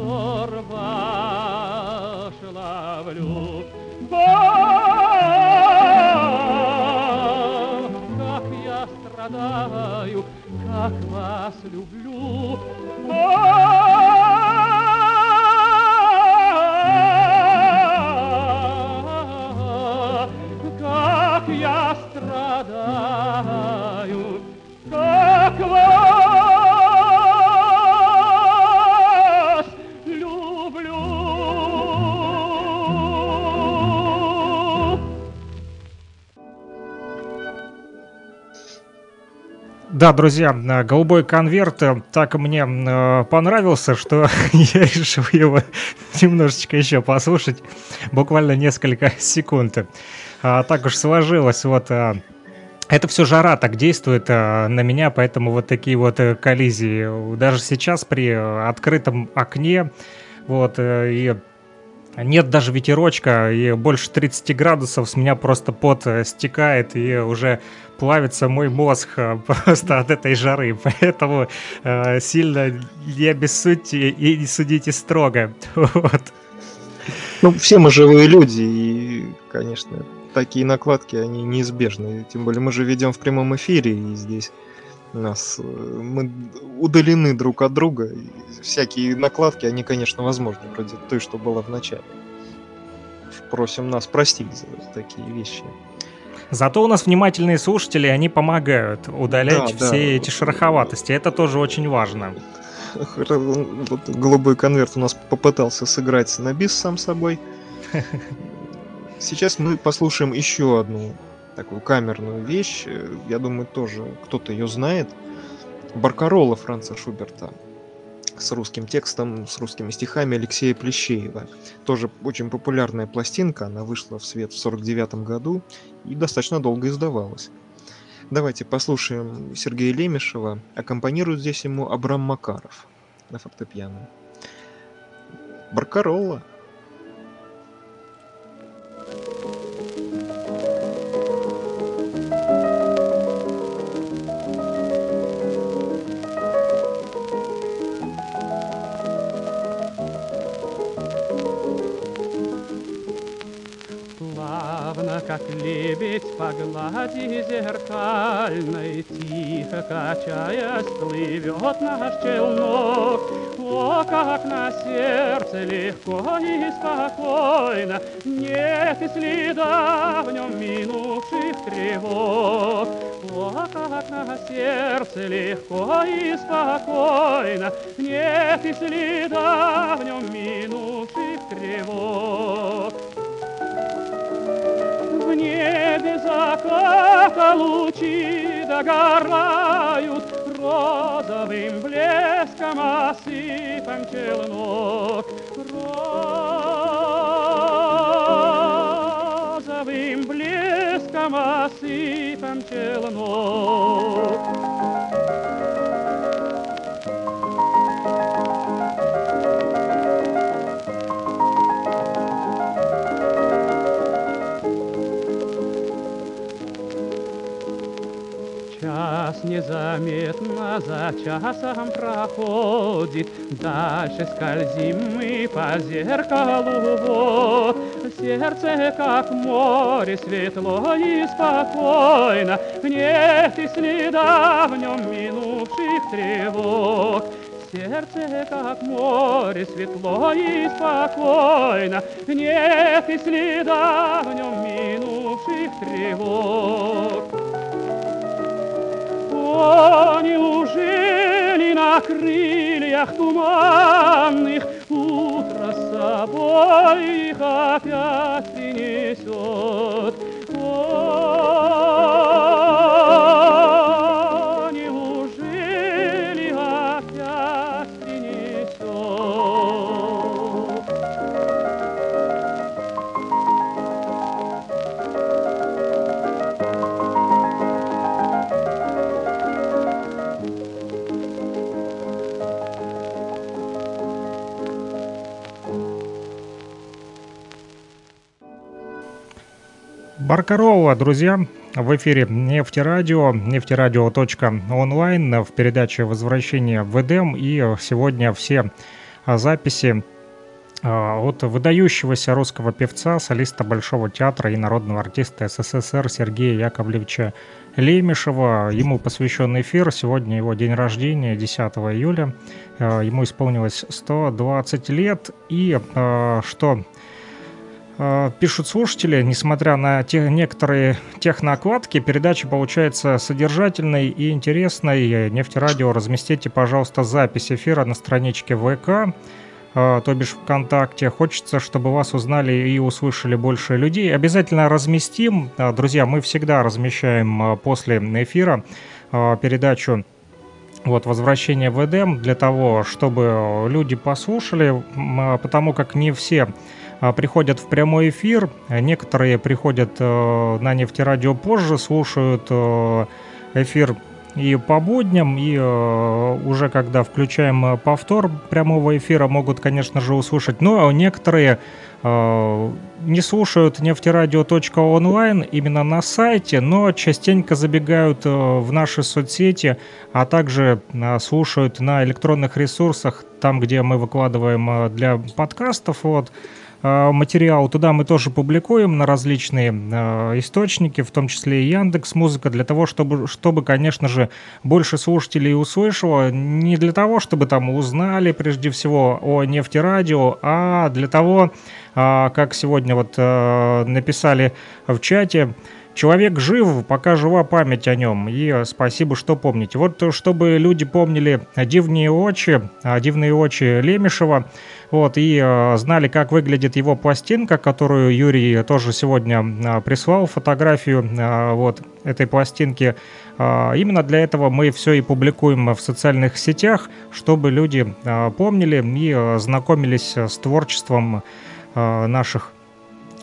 взор ваш ловлю. Как я страдаю, как вас люблю. Ах, Да, друзья, э, голубой конверт э, так мне э, понравился, что я решил его немножечко еще послушать, буквально несколько секунд. А, так уж сложилось, вот это все жара так действует на меня, поэтому вот такие вот коллизии. Даже сейчас при открытом окне, вот, и нет даже ветерочка, и больше 30 градусов с меня просто пот э, стекает, и уже плавится мой мозг э, просто от этой жары. Поэтому э, сильно не обессудьте и не судите строго. Вот. Ну, все мы живые люди, и, конечно, такие накладки, они неизбежны. Тем более мы же ведем в прямом эфире, и здесь нас э, мы удалены друг от друга. и всякие накладки, они, конечно, возможны, вроде той, что было в начале. Просим нас простить за такие вещи. Зато у нас внимательные слушатели, они помогают удалять Да, все да. эти шероховатости. Это тоже очень важно. Вот голубой конверт у нас попытался сыграть на бис сам собой. Сейчас мы послушаем еще одну такую камерную вещь. Э, Я думаю, тоже кто-то ее знает. Баркарола Франца Шуберта с русским текстом, с русскими стихами Алексея Плещеева. Тоже очень популярная пластинка, она вышла в свет в 49 году и достаточно долго издавалась. Давайте послушаем Сергея Лемешева. Аккомпанирует здесь ему Абрам Макаров на фортепиано. Баркаролла. Плавно, как лебедь по глади зеркальной, Тихо качаясь, плывет наш челнок. О, как на сердце легко и спокойно, Нет и следа в нем минувших тревог. О, как на сердце легко и спокойно, Нет и следа в нем минувших тревог. Небе заката лучи догорают, розовым блеском осыпан челнок. Розовым блеском осыпан челнок. Час незаметно за часом проходит, Дальше скользим мы по зеркалу вот. Сердце, как море, светло и спокойно, Нет и следа в нем минувших тревог. Сердце, как море, светло и спокойно, Нет и следа в нем минувших тревог. О, неужели на крыльях туманных Утро с собой их опять принесет? О, Баркарова, друзья, в эфире Нефтерадио, нефтерадио.онлайн в передаче «Возвращение в Эдем». И сегодня все записи а, от выдающегося русского певца, солиста Большого театра и народного артиста СССР Сергея Яковлевича Лемешева. Ему посвящен эфир. Сегодня его день рождения, 10 июля. А, Ему исполнилось 120 лет. И а, что пишут слушатели, несмотря на те, некоторые технокладки, передача получается содержательной и интересной. Нефтерадио, разместите, пожалуйста, запись эфира на страничке ВК, э, то бишь ВКонтакте. Хочется, чтобы вас узнали и услышали больше людей. Обязательно разместим. Э, Друзья, мы всегда размещаем э, после эфира э, передачу вот, возвращение в Эдем для того, чтобы люди послушали, потому как не все приходят в прямой эфир, некоторые приходят э, на нефтерадио позже, слушают э, эфир и по будням, и э, уже когда включаем повтор прямого эфира, могут, конечно же, услышать. Но некоторые э, не слушают нефтерадио.онлайн именно на сайте, но частенько забегают в наши соцсети, а также слушают на электронных ресурсах, там, где мы выкладываем для подкастов, вот, материал. Туда мы тоже публикуем на различные э, источники, в том числе и Яндекс Музыка, для того, чтобы, чтобы, конечно же, больше слушателей услышало. Не для того, чтобы там узнали прежде всего о нефтерадио, а для того, а, как сегодня вот э, написали в чате, Человек жив, пока жива память о нем. И спасибо, что помните. Вот чтобы люди помнили дивные очи, а, дивные очи Лемешева, вот, и э, знали, как выглядит его пластинка, которую Юрий тоже сегодня а, прислал фотографию а, вот этой пластинки. А, Именно для этого мы все и публикуем в социальных сетях, чтобы люди а, помнили и а, знакомились с творчеством а, наших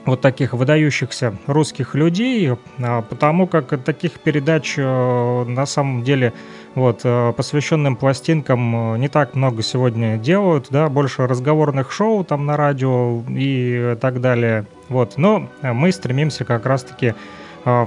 вот таких выдающихся русских людей, а, потому как таких передач э, на самом деле вот, э, посвященным пластинкам э, не так много сегодня делают, да, больше разговорных шоу там на радио и так далее. Вот, но мы стремимся как раз-таки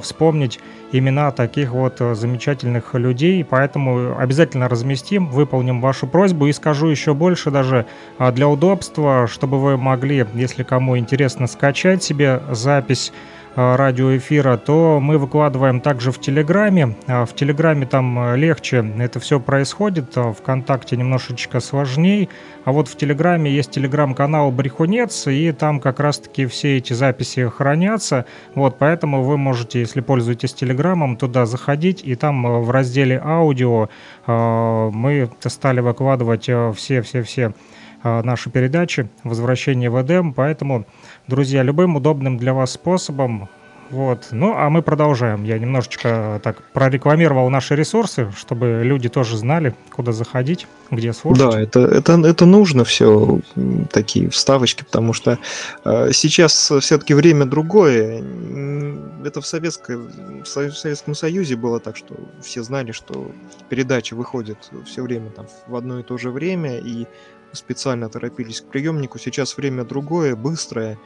вспомнить имена таких вот э, замечательных людей, поэтому обязательно разместим, выполним вашу просьбу. И скажу еще больше даже а, для удобства, чтобы вы могли, если кому интересно, скачать себе запись радиоэфира, то мы выкладываем также в Телеграме. А, В Телеграме там а, легче это все происходит, а ВКонтакте немножечко сложнее. А вот в Телеграме есть телеграм-канал Брехунец, и там как раз-таки все эти записи хранятся. Вот, поэтому вы можете, если пользуетесь Телеграмом, туда заходить, и там а, в разделе аудио мы стали выкладывать все-все-все наши передачи «Возвращение в Эдем», поэтому Друзья, любым удобным для вас способом Вот. Ну, а мы продолжаем. Я немножечко так прорекламировал наши ресурсы, чтобы люди тоже знали, куда заходить, где слушать. Да, это, это, это нужно все, такие вставочки, потому что э, сейчас все-таки время другое. Это в, Советской, в Советском Союзе было так, что все знали, что передачи выходят все время там, в одно и то же время, и специально торопились к приемнику. Сейчас время другое, быстрое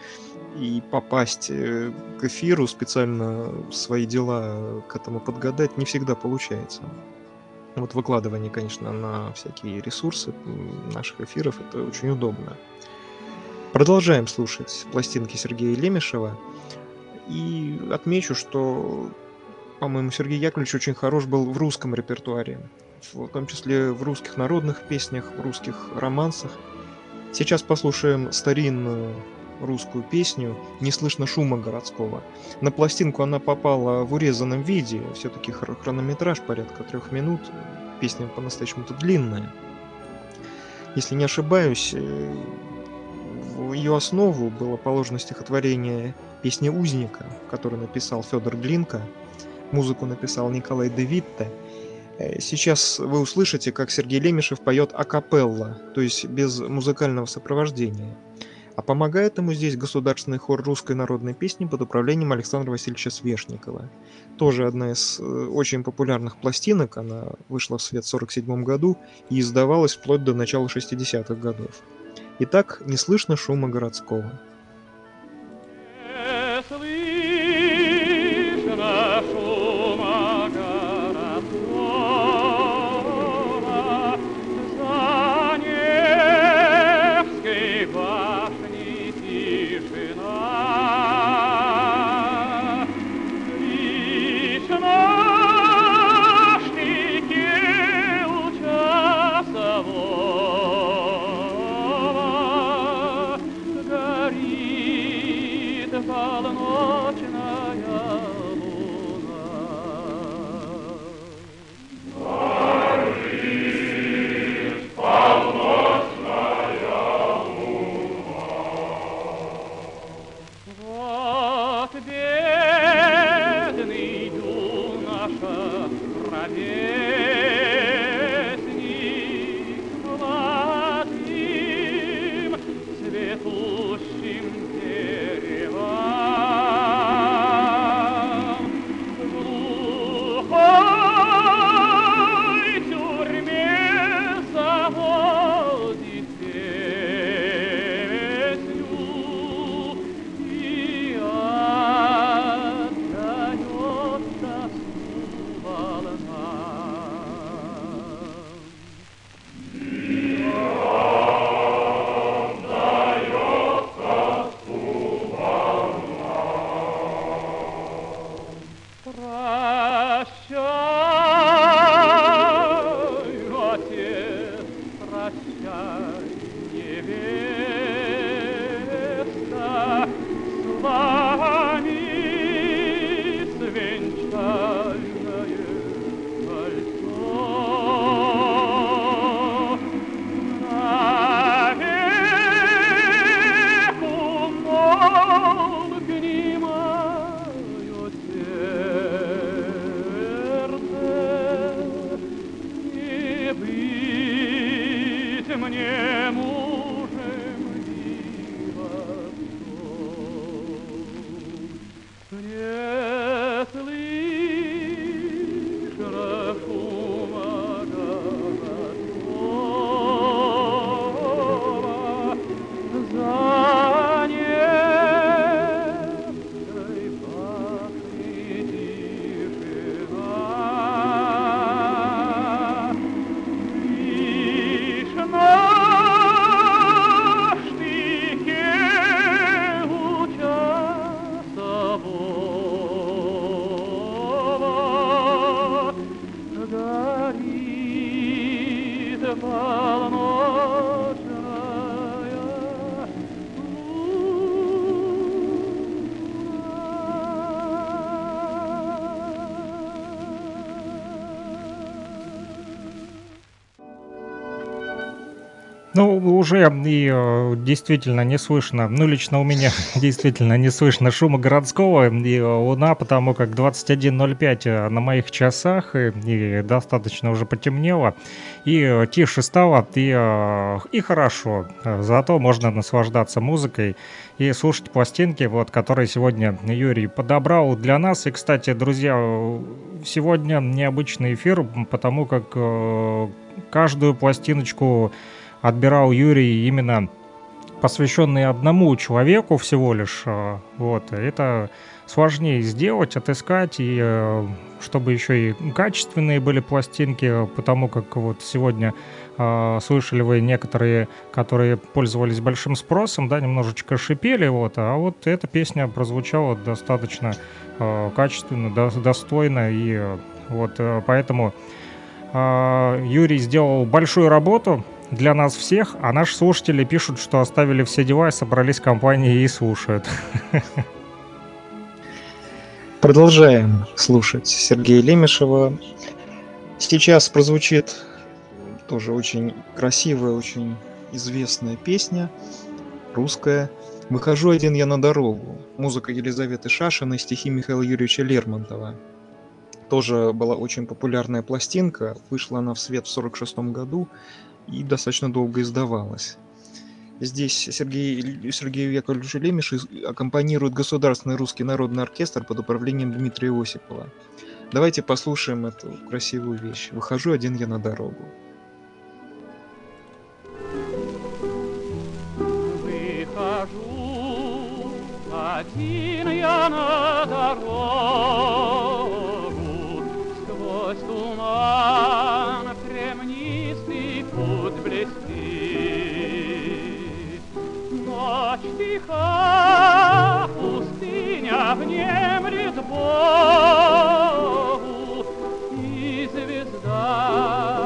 и попасть э, к эфиру, специально свои дела к этому подгадать, не всегда получается. Вот выкладывание, конечно, на всякие ресурсы наших эфиров, это очень удобно. Продолжаем слушать пластинки Сергея Лемешева. И отмечу, что, по-моему, Сергей Яковлевич очень хорош был в русском репертуаре, в том числе в русских народных песнях, в русских романсах. Сейчас послушаем старинную русскую песню «Не слышно шума городского». На пластинку она попала в урезанном виде, все-таки хронометраж порядка трех минут, песня по-настоящему-то длинная. Если не ошибаюсь, э, в ее основу было положено стихотворение «Песня узника», которое написал Федор Глинка, музыку написал Николай Девитте. Э, сейчас вы услышите, как Сергей Лемешев поет акапелла, то есть без музыкального сопровождения – а помогает ему здесь государственный хор русской народной песни под управлением Александра Васильевича Свешникова. Тоже одна из э, очень популярных пластинок, она вышла в свет в 1947 году и издавалась вплоть до начала 60-х годов. Итак, не слышно шума городского. Уже и э, действительно не слышно, ну, лично у меня действительно не слышно шума городского и луна, потому как 21.05 э, на моих часах, и, и достаточно уже потемнело, и э, тише стало, и, э, и хорошо. Зато можно наслаждаться музыкой и слушать пластинки, вот, которые сегодня Юрий подобрал для нас. И, кстати, друзья, сегодня необычный эфир, потому как э, каждую пластиночку отбирал Юрий именно посвященные одному человеку всего лишь. Э, вот, это сложнее сделать, отыскать, и э, чтобы еще и качественные были пластинки, потому как вот сегодня э, слышали вы некоторые, которые пользовались большим спросом, да, немножечко шипели, вот, а вот эта песня прозвучала достаточно э, качественно, до, достойно, и э, вот поэтому э, Юрий сделал большую работу, для нас всех, а наши слушатели пишут, что оставили все дела, собрались в компании и слушают. Продолжаем слушать Сергея Лемешева. Сейчас прозвучит тоже очень красивая, очень известная песня, русская. «Выхожу один я на дорогу». Музыка Елизаветы Шашиной, стихи Михаила Юрьевича Лермонтова. Тоже была очень популярная пластинка. Вышла она в свет в 1946 году и достаточно долго издавалась. Здесь Сергей, Сергею Яковлевичу Лемеш аккомпанирует Государственный русский народный оркестр под управлением Дмитрия Осипова. Давайте послушаем эту красивую вещь. «Выхожу один я на дорогу». Выхожу один я на дорогу ночь тиха, пустыня внемлет Богу, и звезда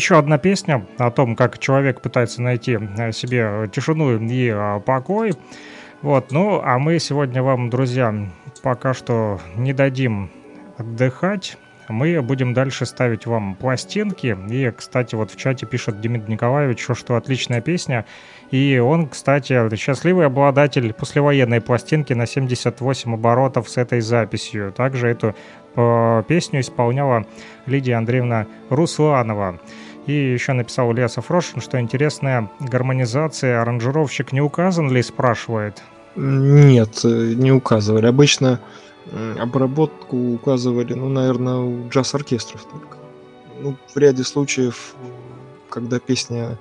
еще одна песня о том, как человек пытается найти э, себе тишину и э, покой. Вот, ну, а мы сегодня вам, друзья, пока что не дадим отдыхать. Мы будем дальше ставить вам пластинки. И, кстати, вот в чате пишет Дмитрий Николаевич, что отличная песня. И он, кстати, счастливый обладатель послевоенной пластинки на 78 оборотов с этой записью. Также эту э, песню исполняла Лидия Андреевна Русланова. И еще написал Лесов Рошин, что интересная гармонизация. Аранжировщик не указан ли, спрашивает? Нет, не указывали. Обычно обработку указывали, ну, наверное, у джаз-оркестров только. Ну, в ряде случаев, когда песня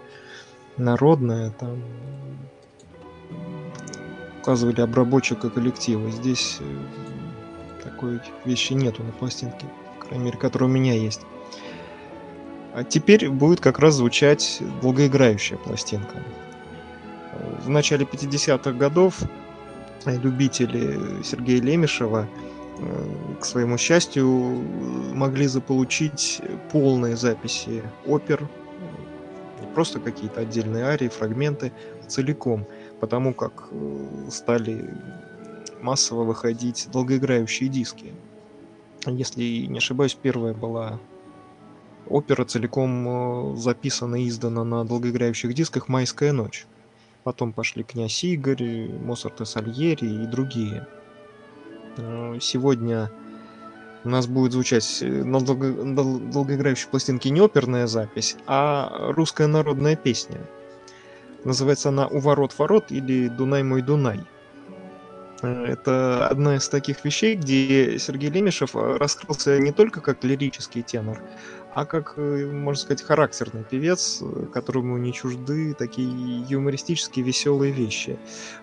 народная, там указывали обработчика коллектива. Здесь э, такой вещи нету на пластинке, по крайней мере, которая у меня есть. А теперь будет как раз звучать долгоиграющая пластинка. В начале 50-х годов любители Сергея Лемешева э, к своему счастью, могли заполучить полные записи опер, не просто какие-то отдельные арии, фрагменты, целиком, потому как э, стали массово выходить долгоиграющие диски. Если не ошибаюсь, первая была опера целиком э, записана и издана на долгоиграющих дисках «Майская ночь». Потом пошли князь Игорь, Моцарт и Сальери и другие. Э, сегодня у нас будет звучать э, на долго, долгоиграющей пластинке не оперная запись, а русская народная песня. Называется она «У ворот ворот» или «Дунай мой Дунай». Это одна из таких вещей, где Сергей Лемешев раскрылся не только как лирический тенор, а как, э, можно сказать, характерный певец, которому не чужды такие юмористические, веселые вещи.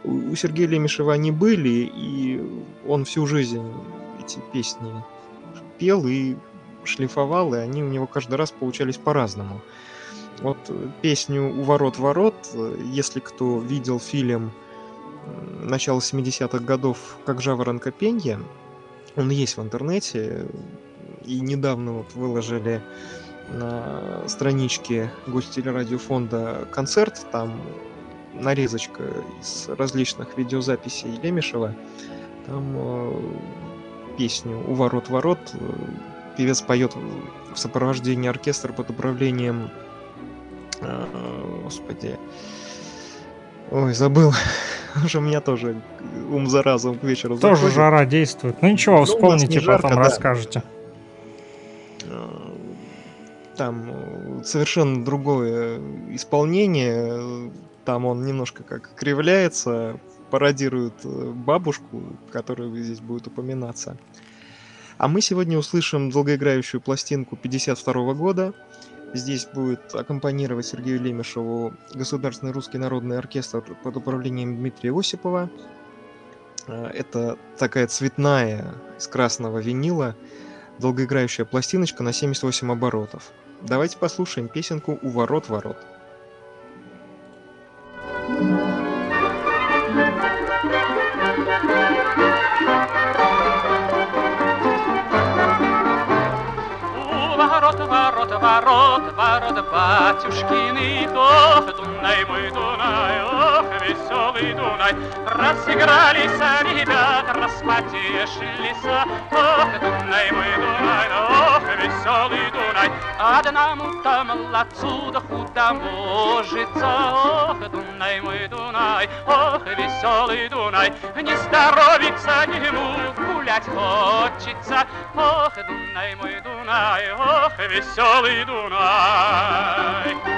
У Сергея Лемешева они были, и он всю жизнь эти песни пел и шлифовал, и они у него каждый раз получались по-разному. Вот песню «У ворот ворот», если кто видел фильм начала 70-х годов «Как жаворонка пенье», он есть в интернете, и недавно вот выложили на страничке Гостелерадиофонда концерт, там нарезочка из различных видеозаписей Лемешева. Там э, песню «У ворот ворот» э, певец поет в сопровождении оркестра под управлением... Э, господи... Ой, забыл. Уже у меня тоже ум за разум к вечеру Тоже заходит. жара действует. Ну ничего, ну, вспомните, жарко, потом да. Там э, совершенно другое исполнение. Там он немножко как кривляется, пародирует э, бабушку, которая здесь будет упоминаться. А мы сегодня услышим долгоиграющую пластинку 52 года. Здесь будет аккомпанировать Сергею Лемешеву Государственный русский народный оркестр под управлением Дмитрия Осипова. Э, это такая цветная из красного винила долгоиграющая пластиночка на 78 оборотов. Давайте послушаем песенку «У ворот ворот». ворот, ворот, ворот, ворот батюшкины, ох, Дунай мой Дунай, ох, веселый Дунай. Разыгрались ребят, распотешились, ох, Дунай мой Дунай, ох, веселый Дунай. Одному-то молодцу да худоможется, ох, Дунай мой Дунай, ох, веселый Дунай. Не здоровится ему, гулять хочется, ох, Дунай мой Дунай, ох, веселый Дунай.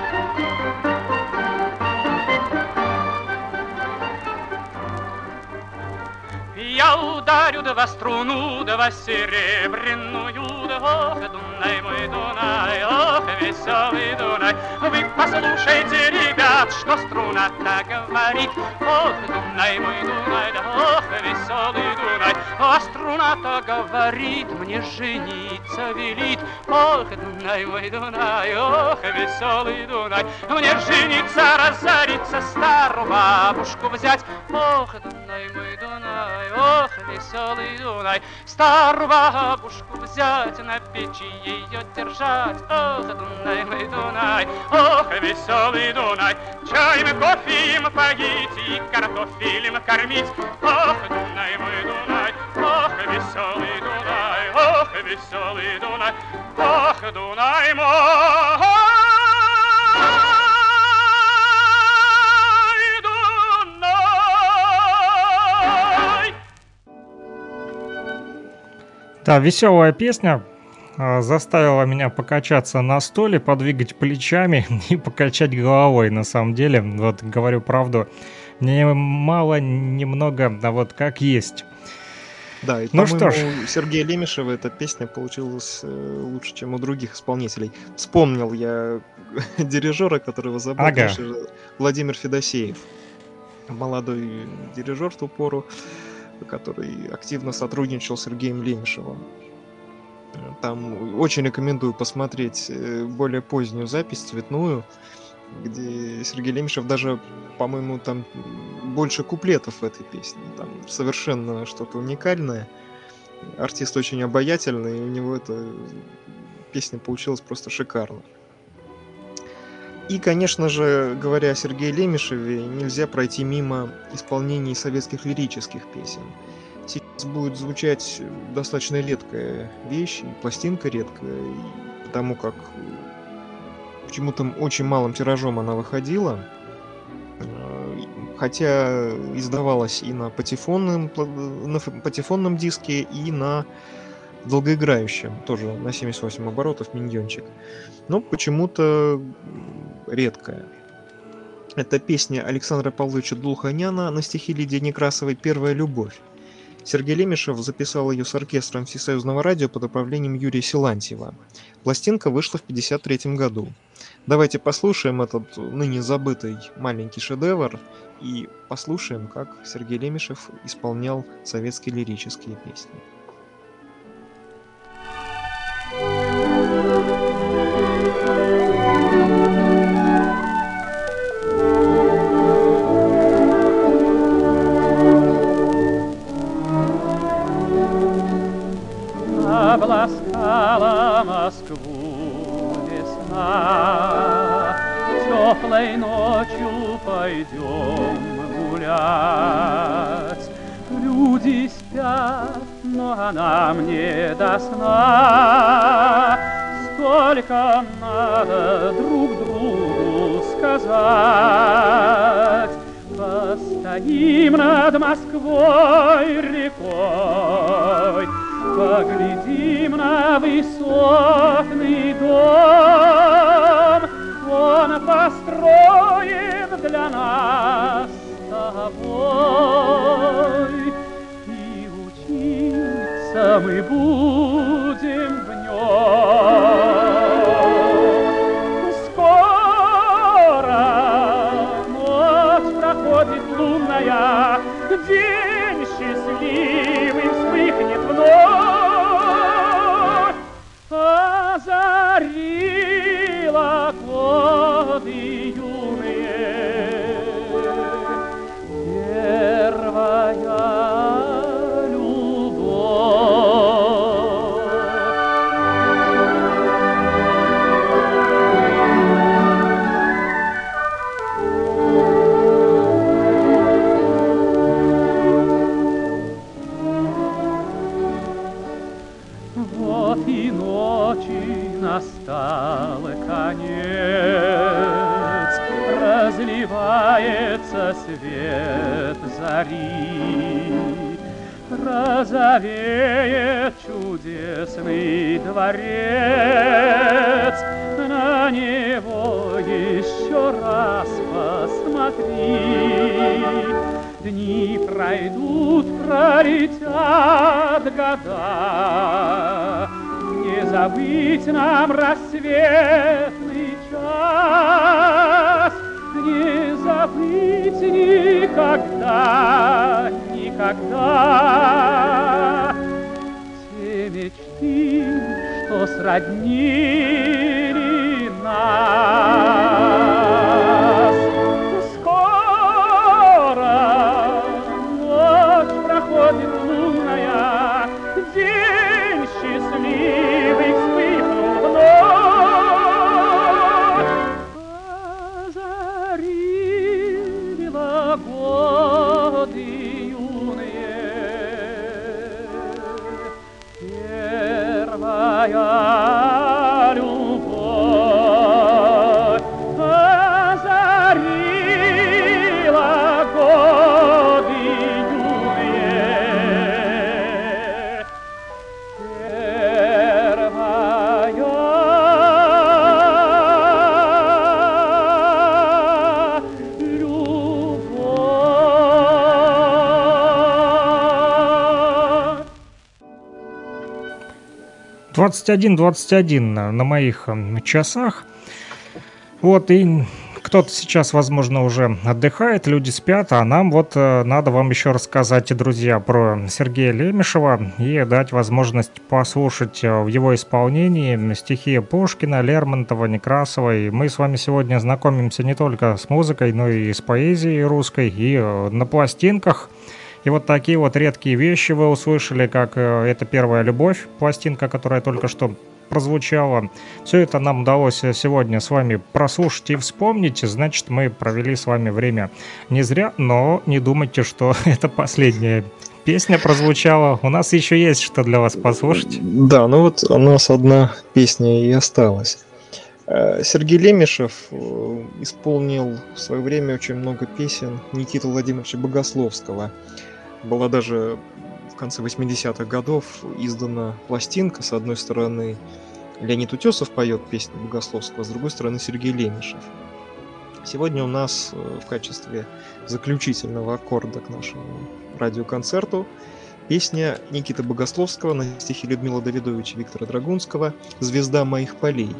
Я ударю два струну, два серебряную, да ох, Дунай мой Дунай, ох, веселый Дунай. Вы послушайте, ребят, что струна-то говорит, ох, Дунай мой Дунай, да ох, веселый Дунай. А струна-то говорит, мне жениться велит, ох, Дунай мой Дунай, ох, веселый Дунай. Мне жениться, разориться, старую бабушку взять, ох, Дунай мой. Дунай, ох, веселый Дунай, Старую бабушку взять, на печи ее держать, Ох, Дунай, мой Дунай, ох, веселый Дунай, Чаем, кофе им поить и картофелем кормить, Ох, Дунай, мой Дунай, ох, веселый Дунай, ох, веселый Дунай, ох, Дунай мой. Да, веселая песня заставила меня покачаться на столе, подвигать плечами и покачать головой, на самом деле. Вот говорю правду, не мало, немного, а вот как есть. Да, и, ну что ж. у Сергея Лемешева эта песня получилась э, лучше, чем у других исполнителей. Вспомнил я дирижера, которого забыл, ага. Владимир Федосеев. Молодой дирижер в ту пору который активно сотрудничал с Сергеем Лемешевым. Там очень рекомендую посмотреть э, более позднюю запись, цветную, где Сергей Лемешев даже, по-моему, там больше куплетов в этой песне. Там совершенно что-то уникальное. Артист очень обаятельный, и у него эта песня получилась просто шикарно. И, конечно же, говоря о Сергее Лемешеве, нельзя пройти мимо исполнений советских лирических песен. Сейчас будет звучать достаточно редкая вещь, и пластинка редкая, потому как почему-то очень малым тиражом она выходила, хотя издавалась и на патефонном, на патефонном диске, и на долгоиграющем, тоже на 78 оборотов, миньончик. Но почему-то редкая. Это песня Александра Павловича Дулханяна на стихи Лидии Некрасовой «Первая любовь». Сергей Лемешев записал ее с оркестром Всесоюзного радио под управлением Юрия Силантьева. Пластинка вышла в 1953 году. Давайте послушаем этот ныне забытый маленький шедевр и послушаем, как Сергей Лемешев исполнял советские лирические песни. Обласкала Москву весна. Теплой ночью пойдем гулять. Люди спят, но нам не до сна. Сколько надо друг другу сказать. Постоим над Москвой рекой, Поглядим на высотный дом, Он построен для нас с тобой, И учиться мы будем в нем. 21.21 на моих часах. Вот, и кто-то сейчас, возможно, уже отдыхает, люди спят, а нам вот э, надо вам еще рассказать, друзья, про Сергея Лемешева и дать возможность послушать э, в его исполнении стихи Пушкина, Лермонтова, Некрасова. И мы с вами сегодня знакомимся не только с музыкой, но и с поэзией русской, и э, на пластинках – и вот такие вот редкие вещи вы услышали, как э, «Это первая любовь», пластинка, которая только что прозвучала. Все это нам удалось сегодня с вами прослушать и вспомнить. Значит, мы провели с вами время не зря, но не думайте, что это последняя песня прозвучала. У нас еще есть что для вас послушать. Да, ну вот у нас одна песня и осталась. Э, Сергей Лемешев э, исполнил в свое время очень много песен Никиты Владимировича Богословского – была даже в конце 80-х годов издана пластинка, с одной стороны Леонид Утесов поет песни Богословского, с другой стороны Сергей Лемешев. Сегодня у нас э, в качестве заключительного аккорда к нашему радиоконцерту песня Никиты Богословского на стихи Людмила Давидовича Виктора Драгунского «Звезда моих полей».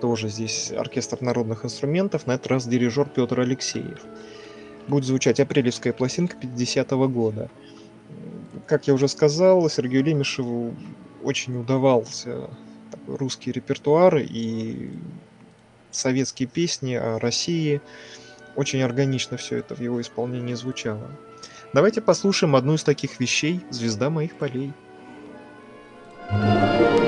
Тоже здесь оркестр народных инструментов, на этот раз дирижер Петр Алексеев будет звучать апрелевская пластинка 50-го года. Как я уже сказал, Сергею Лемешеву очень удавался такой русский репертуар и советские песни о России. Очень органично все это в его исполнении звучало. Давайте послушаем одну из таких вещей «Звезда моих полей». thank you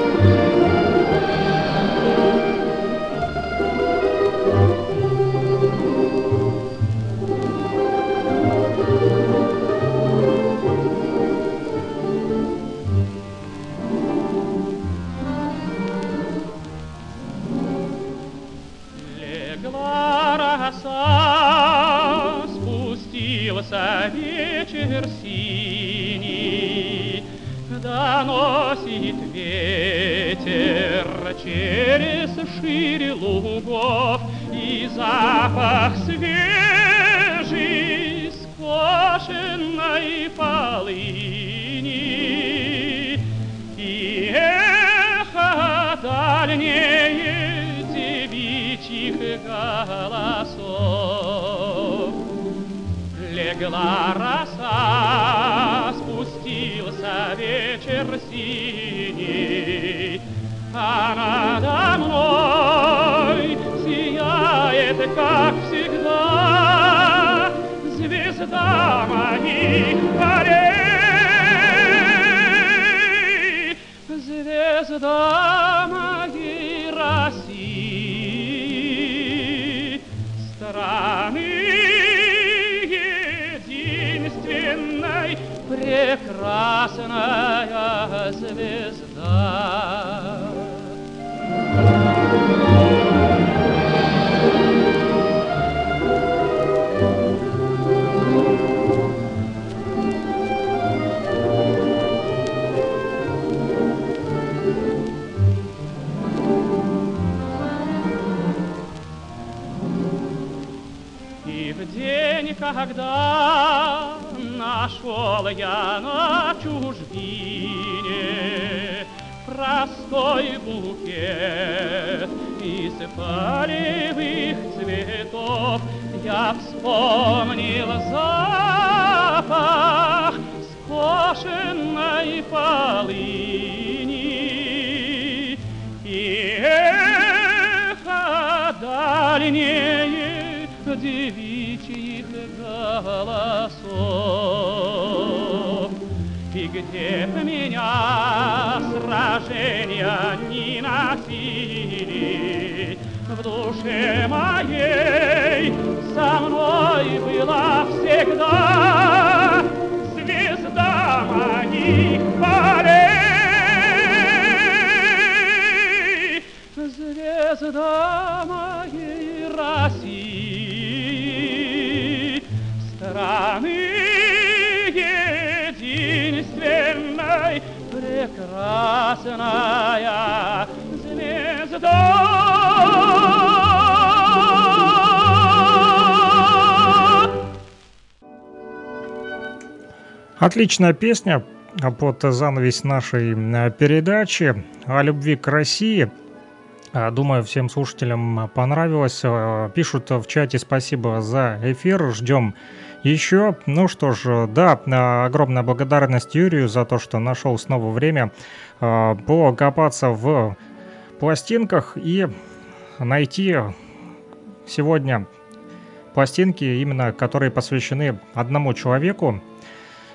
вечер синий Доносит ветер через шире лугов И запах свежий скошенной полыни. И эхо дальнее девичьих голосов легла роса, спустился вечер синий, а надо мной сияет, как всегда, звезда моих полей, звезда моей прекрасная звезда. И в день, когда нашел я на чужбине простой букет из полевых цветов. Я вспомнил запах скошенной полыни и эхо дальнее девичьих голосов. И где б меня сражения не носили, в душе моей со мной была всегда звезда моих полей, звезда моей страны единственной, прекрасная Отличная песня под занавес нашей э, передачи о любви к России. А, думаю, всем слушателям понравилось. Э, пишут в чате спасибо за эфир. Ждем еще. Ну что ж, да, э, огромная благодарность Юрию за то, что нашел снова время покопаться в пластинках и найти сегодня пластинки, именно которые посвящены одному человеку,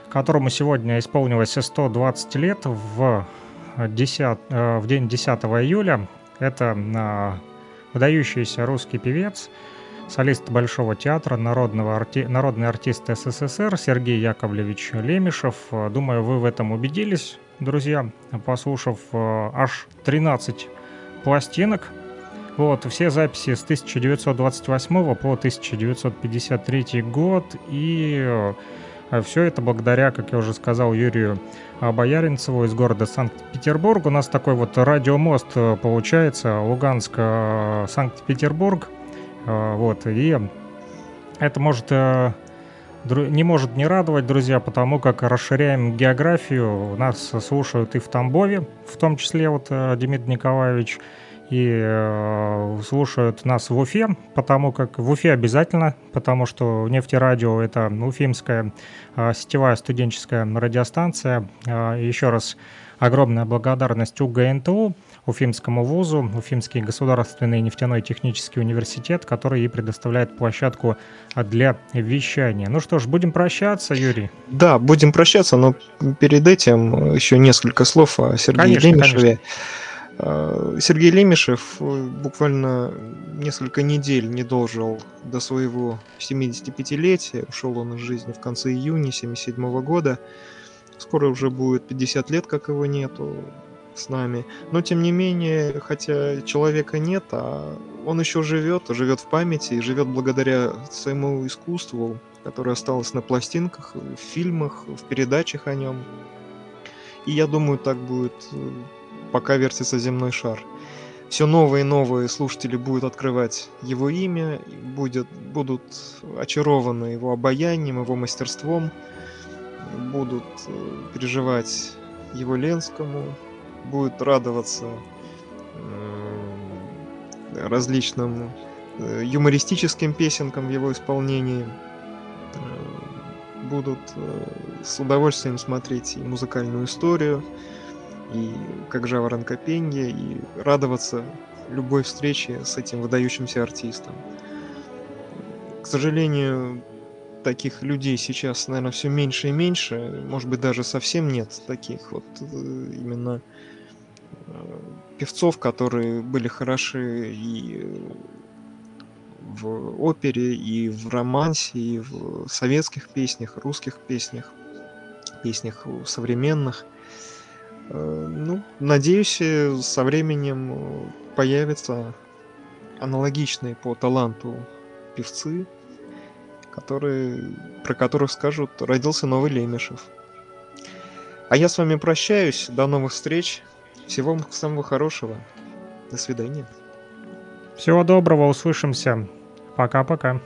которому сегодня исполнилось 120 лет в, 10, э, в день 10 июля. Это э, выдающийся русский певец, солист Большого театра, народного арти... народный артист СССР Сергей Яковлевич Лемешев. Думаю, вы в этом убедились, друзья, послушав э, аж 13 пластинок. Вот, все записи с 1928 по 1953 год. И а все это благодаря, как я уже сказал, Юрию Бояринцеву из города Санкт-Петербург. У нас такой вот радиомост э, получается, Луганск, э. Э, вот, и это может не может не радовать, друзья, потому как расширяем географию. Нас слушают и в Тамбове, в том числе вот Дмитрий Николаевич, и э, слушают нас в Уфе, потому как в Уфе обязательно, потому что нефтерадио — это уфимская э, сетевая студенческая радиостанция. Э, еще раз огромная благодарность УГНТУ, Уфимскому вузу, Уфимский государственный нефтяной технический университет, который и предоставляет площадку для вещания. Ну что ж, будем прощаться, Юрий. Да, будем прощаться, но перед этим еще несколько слов о Сергее конечно, Лемешеве. Конечно. Э, Сергей Лемешев э, буквально несколько недель не дожил до своего 75-летия. Ушел он из жизни в конце июня 77 года. Скоро уже будет 50 лет, как его нету с нами. Но тем не менее, хотя человека нет, а он еще живет, живет в памяти и живет благодаря своему искусству, которое осталось на пластинках, в фильмах, в передачах о нем. И я думаю, так будет э, пока вертится земной шар. Все новые и новые слушатели будут открывать его имя, будет, будут очарованы его обаянием, его мастерством, будут э, переживать его Ленскому, будут радоваться э, различным э, юмористическим песенкам в его исполнении, будут с удовольствием смотреть и музыкальную историю, и как жаворонка пенье, и радоваться любой встрече с этим выдающимся артистом. К сожалению, таких людей сейчас, наверное, все меньше и меньше. Может быть, даже совсем нет таких вот э, именно э, певцов, которые были хороши и в опере, и в романсе, и в советских песнях, русских песнях, песнях современных – ну, надеюсь, э, со временем э, появятся аналогичные по таланту певцы, которые, про которых скажут «родился новый Лемешев». А я с вами прощаюсь. До новых встреч. Всего вам самого хорошего. До свидания. Всего доброго. Услышимся. Пока-пока.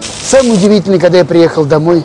Самое удивительное, когда я приехал домой,